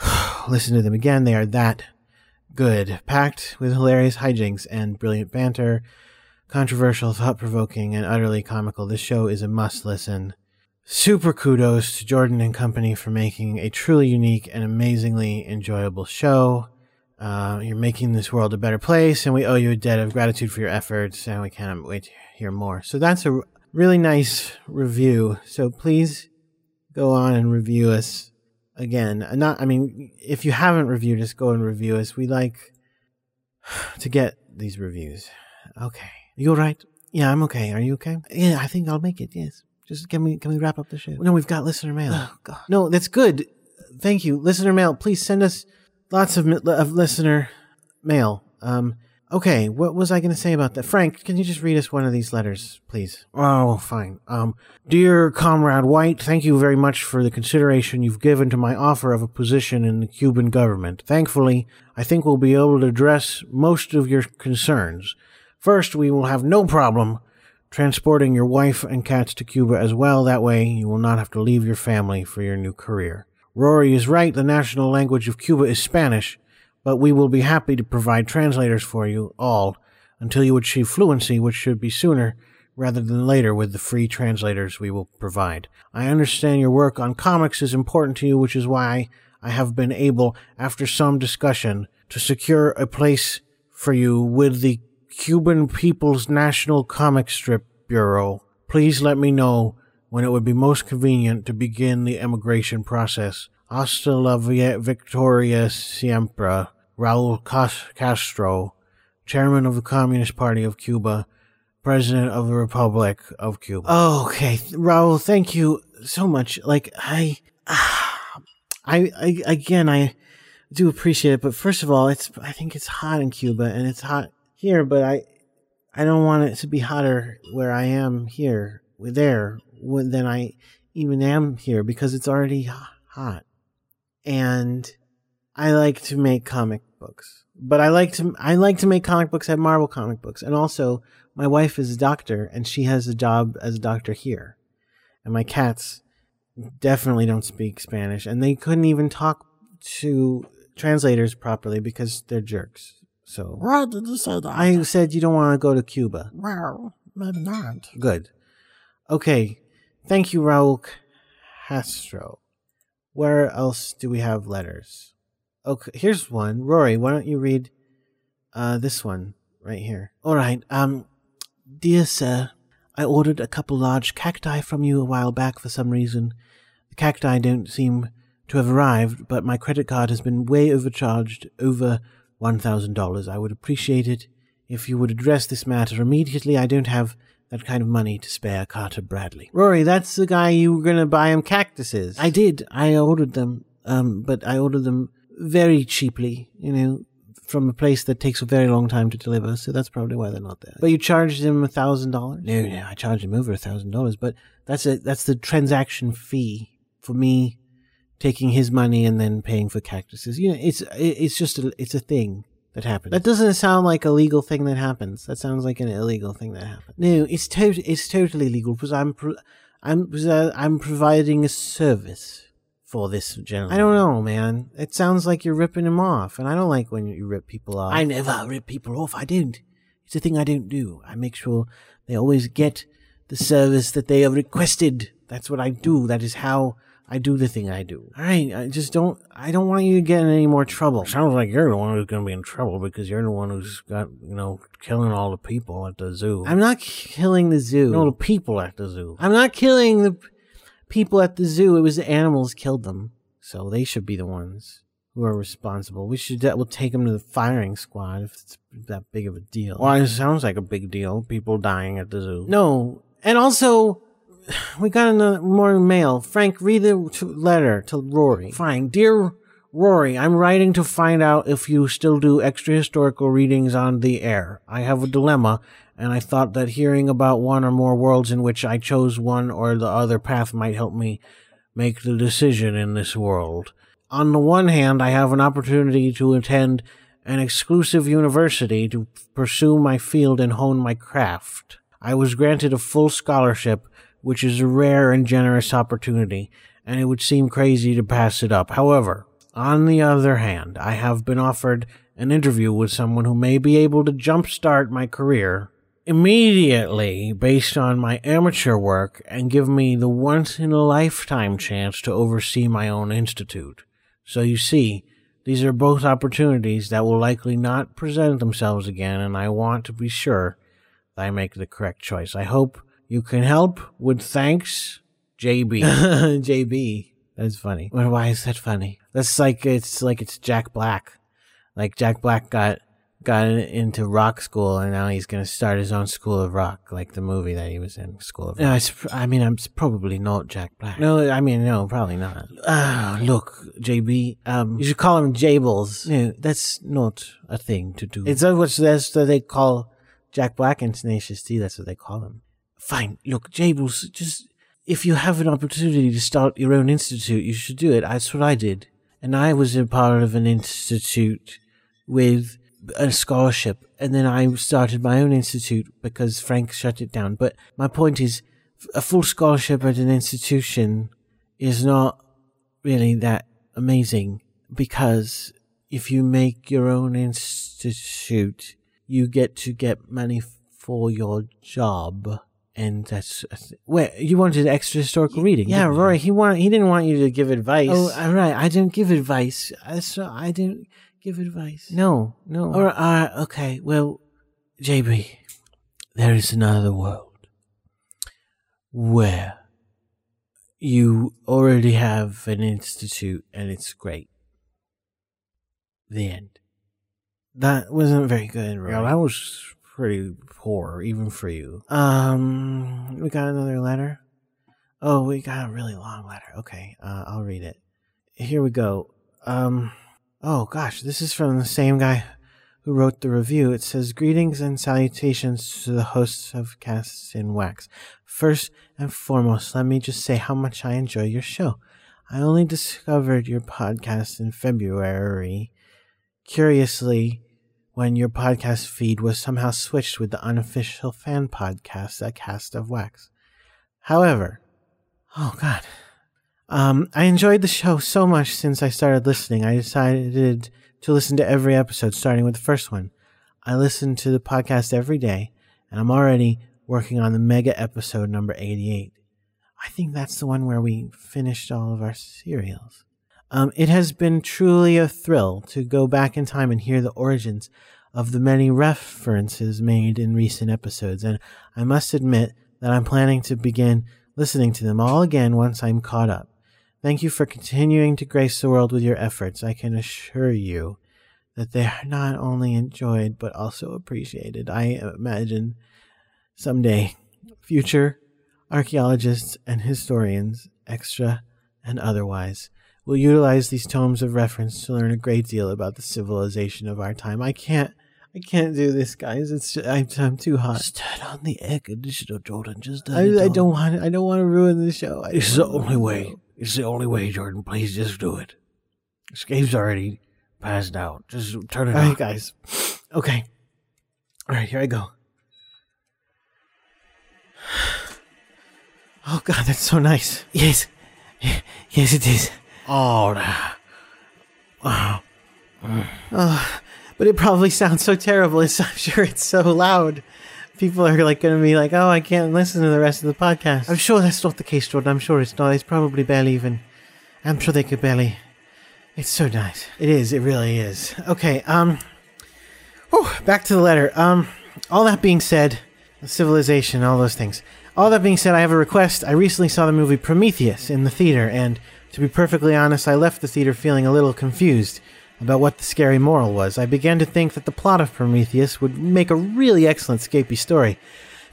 S1: listen to them again. They are that good, packed with hilarious hijinks and brilliant banter, controversial, thought provoking, and utterly comical. This show is a must listen. Super kudos to Jordan and company for making a truly unique and amazingly enjoyable show. Uh, you're making this world a better place, and we owe you a debt of gratitude for your efforts, and we can't wait to hear more. So that's a really nice review. So please go on and review us again. Not, I mean, if you haven't reviewed us, go and review us. We like to get these reviews. Okay, you all right? Yeah, I'm okay. Are you okay? Yeah, I think I'll make it. Yes. Just can we can we wrap up the show? No, we've got listener mail. Oh God. No, that's good. Thank you, listener mail. Please send us lots of of listener mail. Um, Okay, what was I going to say about that? Frank, can you just read us one of these letters, please? Oh, fine. Um, dear Comrade White, thank you very much for the consideration you've given to my offer of a position in the Cuban government. Thankfully, I think we'll be able to address most of your concerns. First, we will have no problem transporting your wife and cats to Cuba as well. That way, you will not have to leave your family for your new career. Rory is right. The national language of Cuba is Spanish, but we will be happy to provide translators for you all until you achieve fluency, which should be sooner rather than later with the free translators we will provide. I understand your work on comics is important to you, which is why I have been able, after some discussion, to secure a place for you with the Cuban People's National Comic Strip Bureau. Please let me know when it would be most convenient to begin the emigration process. Hasta la Victoria Siempre, Raul Castro, Chairman of the Communist Party of Cuba, President of the Republic of Cuba. Okay, Raul, thank you so much. Like, I, I, I, again, I do appreciate it, but first of all, it's, I think it's hot in Cuba and it's hot here, but I, I don't want it to be hotter where I am here, there, than I even am here because it's already hot. And I like to make comic books, but I like to I like to make comic books at Marvel comic books, and also my wife is a doctor and she has a job as a doctor here, and my cats definitely don't speak Spanish, and they couldn't even talk to translators properly because they're jerks. So
S2: Why did you say that?
S1: I said you don't want to go to Cuba.
S2: Well, maybe not.
S1: Good. Okay. Thank you, Raul Castro. Where else do we have letters? Okay, here's one. Rory, why don't you read uh this one right here? All right. Um dear sir, I ordered a couple large cacti from you a while back for some reason. The cacti don't seem to have arrived, but my credit card has been way overcharged over $1,000. I would appreciate it if you would address this matter immediately. I don't have that kind of money to spare Carter Bradley. Rory, that's the guy you were gonna buy him cactuses. I did. I ordered them, um, but I ordered them very cheaply, you know, from a place that takes a very long time to deliver, so that's probably why they're not there. But you charged him a thousand dollars? No, no, I charged him over a thousand dollars, but that's a that's the transaction fee for me taking his money and then paying for cactuses. You know, it's it's just a it's a thing that happens. That doesn't sound like a legal thing that happens. That sounds like an illegal thing that happens. No, it's to- it's totally legal because I'm pro- I'm I'm providing a service for this gentleman. I don't know, man. It sounds like you're ripping him off, and I don't like when you rip people off. I never rip people off. I don't. It's a thing I don't do. I make sure they always get the service that they have requested. That's what I do. That is how I do the thing I do. All right, I just don't. I don't want you to get in any more trouble. Sounds like you're the one who's going to be in trouble because you're the one who's got you know killing all the people at the zoo. I'm not killing the zoo. No, the people at the zoo. I'm not killing the people at the zoo. It was the animals killed them, so they should be the ones who are responsible. We should we'll take them to the firing squad if it's that big of a deal. Well, it sounds like a big deal. People dying at the zoo. No, and also we got another more mail. Frank, read the t- letter to Rory. Fine. Dear Rory, I'm writing to find out if you still do extra historical readings on the air. I have a dilemma, and I thought that hearing about one or more worlds in which I chose one or the other path might help me make the decision in this world. On the one hand, I have an opportunity to attend an exclusive university to pursue my field and hone my craft. I was granted a full scholarship, which is a rare and generous opportunity, and it would seem crazy to pass it up. However, on the other hand, I have been offered an interview with someone who may be able to jumpstart my career immediately based on my amateur work and give me the once in a lifetime chance to oversee my own institute. So you see, these are both opportunities that will likely not present themselves again, and I want to be sure that I make the correct choice. I hope you can help with thanks, JB. JB. That's funny. Why is that funny? That's like it's like it's Jack Black. Like Jack Black got got into rock school, and now he's going to start his own school of rock, like the movie that he was in, School of Rock. No, it's, I mean, I'm probably not Jack Black. No, I mean, no, probably not. Ah, look, JB, um, you should call him Jables. No, that's not a thing to do. It's what that's what they call Jack Black and Tenacious D. That's what they call him. Fine, look, Jables, just if you have an opportunity to start your own institute, you should do it. That's what I did. And I was a part of an institute with a scholarship. And then I started my own institute because Frank shut it down. But my point is, a full scholarship at an institution is not really that amazing because if you make your own institute, you get to get money for your job. And that's wait. You wanted extra historical reading. Yeah? Rory. He want. He didn't want you to give advice. Oh, all right. I didn't give advice. I saw. I didn't give advice. No, no. Right. Uh, okay. Well, JB, there is another world where you already have an institute and it's great. The end. That wasn't very good, Rory.
S16: Yeah, that was pretty poor, even for you.
S1: Um, we got another letter. Oh, we got a really long letter. Okay, uh, I'll read it. Here we go. Um, oh gosh, this is from the same guy who wrote the review. It says, Greetings and salutations to the hosts of Casts in Wax. First and foremost, let me just say how much I enjoy your show. I only discovered your podcast in February. Curiously, when your podcast feed was somehow switched with the unofficial fan podcast, A Cast of Wax. However, oh god, um, I enjoyed the show so much since I started listening. I decided to listen to every episode, starting with the first one. I listen to the podcast every day, and I'm already working on the mega episode number 88. I think that's the one where we finished all of our cereals. Um, it has been truly a thrill to go back in time and hear the origins of the many references made in recent episodes, and I must admit that I'm planning to begin listening to them all again once I'm caught up. Thank you for continuing to grace the world with your efforts. I can assure you that they are not only enjoyed but also appreciated. I imagine someday future archaeologists and historians, extra and otherwise, will utilize these tomes of reference to learn a great deal about the civilization of our time. I can't, I can't do this, guys. It's just, I'm, I'm too hot.
S16: Just turn on the air conditioner, Jordan. Just turn
S1: I,
S16: it
S1: I don't want, I don't want to ruin the show. I
S16: It's the only way. It's the only way, Jordan. Please just do it. Escape's already passed out. Just turn it
S1: All
S16: on.
S1: right, guys. Okay. All right, here I go. Oh God, that's so nice. Yes, yes, it is.
S16: Oh, nah.
S1: Oh, but it probably sounds so terrible. It's, I'm sure it's so loud. People are like going to be like, "Oh, I can't listen to the rest of the podcast." I'm sure that's not the case, Jordan. I'm sure it's not. It's probably barely even. I'm sure they could barely. It's so nice. It is. It really is. Okay. Um. whew, back to the letter. Um. All that being said, civilization, all those things. All that being said, I have a request. I recently saw the movie Prometheus in the theater, and to be perfectly honest, I left the theater feeling a little confused about what the scary moral was. I began to think that the plot of Prometheus would make a really excellent Scapy story,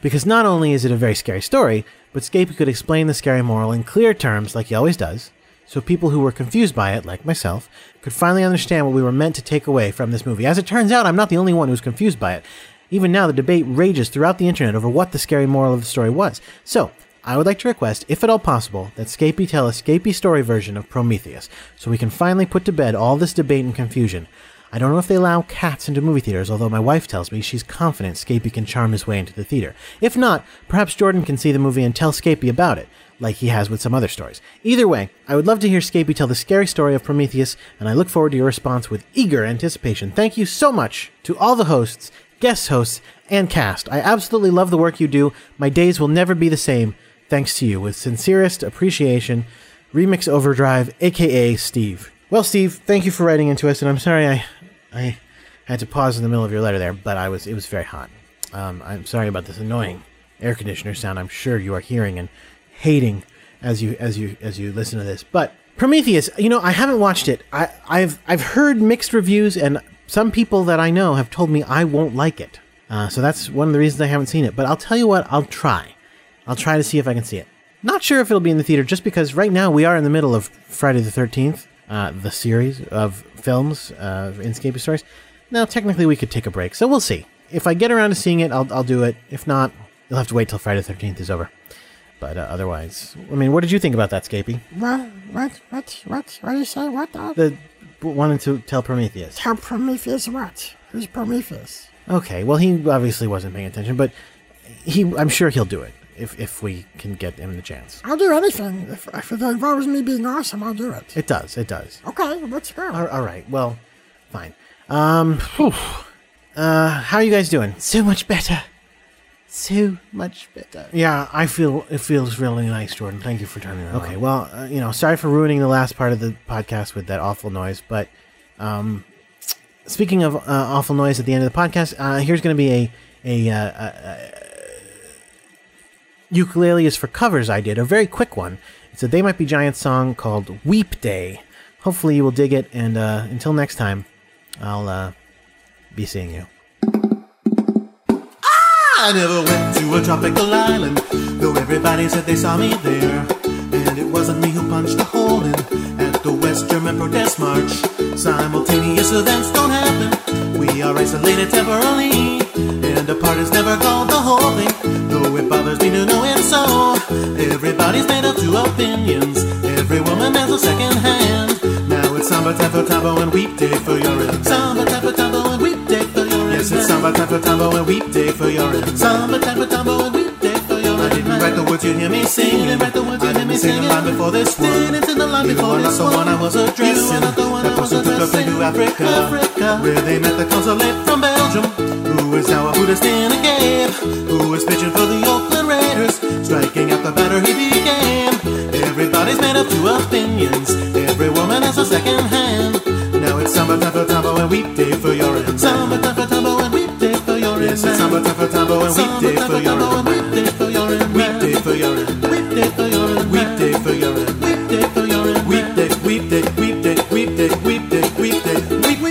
S1: because not only is it a very scary story, but Scapy could explain the scary moral in clear terms, like he always does, so people who were confused by it, like myself, could finally understand what we were meant to take away from this movie. As it turns out, I'm not the only one who's confused by it. Even now, the debate rages throughout the internet over what the scary moral of the story was. So, I would like to request, if at all possible, that Scapy tell a Scapy story version of Prometheus, so we can finally put to bed all this debate and confusion. I don't know if they allow cats into movie theaters, although my wife tells me she's confident Scapy can charm his way into the theater. If not, perhaps Jordan can see the movie and tell Scapy about it, like he has with some other stories. Either way, I would love to hear Scapy tell the scary story of Prometheus, and I look forward to your response with eager anticipation. Thank you so much to all the hosts, guest hosts, and cast. I absolutely love the work you do. My days will never be the same, thanks to you. With sincerest appreciation, Remix Overdrive, aka Steve. Well, Steve, thank you for writing into us, and I'm sorry I, I had to pause in the middle of your letter there, but I was it was very hot. Um, I'm sorry about this annoying air conditioner sound. I'm sure you are hearing and hating as you as you as you listen to this. But Prometheus, you know, I haven't watched it. I, I've I've heard mixed reviews, and some people that I know have told me I won't like it. Uh, so that's one of the reasons I haven't seen it. But I'll tell you what, I'll try. I'll try to see if I can see it. Not sure if it'll be in the theater, just because right now we are in the middle of Friday the Thirteenth, uh, the series of films, uh, Inscape stories. Now, technically, we could take a break, so we'll see. If I get around to seeing it, I'll, I'll do it. If not, you'll have to wait till Friday the Thirteenth is over. But uh, otherwise, I mean, what did you think about that, Scapy?
S2: What? What? What? What? What do you say? What? The?
S1: The wanting to tell Prometheus.
S2: Tell Prometheus what? Who's Prometheus?
S1: Okay, well, he obviously wasn't paying attention, but he, I'm sure he'll do it if if we can get him the chance.
S2: I'll do anything. If, if it involves me being awesome, I'll do it.
S1: It does. It does.
S2: Okay, let's go.
S1: All, all right. Well, fine. Um, whew. uh, how are you guys doing?
S16: So much better. So much better.
S1: Yeah, I feel it feels really nice, Jordan. Thank you for turning that Okay, well, uh, you know, sorry for ruining the last part of the podcast with that awful noise, but um, speaking of uh, awful noise at the end of the podcast, uh, here's going to be a a, uh, a, ukulele is for covers I did, a very quick one. It's a They Might Be Giants song called Weep Day. Hopefully you will dig it, and uh, until next time, I'll uh, be seeing you.
S26: I never went to a tropical island, though everybody said they saw me there. And it wasn't me who punched a hole in at the West German protest march. Simultaneous events don't happen. We are isolated temporarily, and apart is never called the whole thing. Though it bothers me to know it so. Everybody's made of two opinions. Every woman has a second hand. Now it's samba for tambo and weep day for your end. Samba for tambo and weep day for your end. Yes, it's samba for tambo and weep day for your end. Samba for tambo and weep day for your end. I didn't write the words you hear me sing. You didn't write the words you hear me sing. the line before this one. Sing the line before this one. the one I was addressing. That person took a plane to Africa, where they met the consulate from Belgium, who is now a Buddhist in a cave, who is pitching for the Oakland Raiders, striking out the batter he became. Everybody's made of two opinions. Every woman has a second hand. Now it's samba time for tambo and weep day for your end. Samba time for tambo and weep day for your end. Yes, it's samba time for tambo and weep day for your end.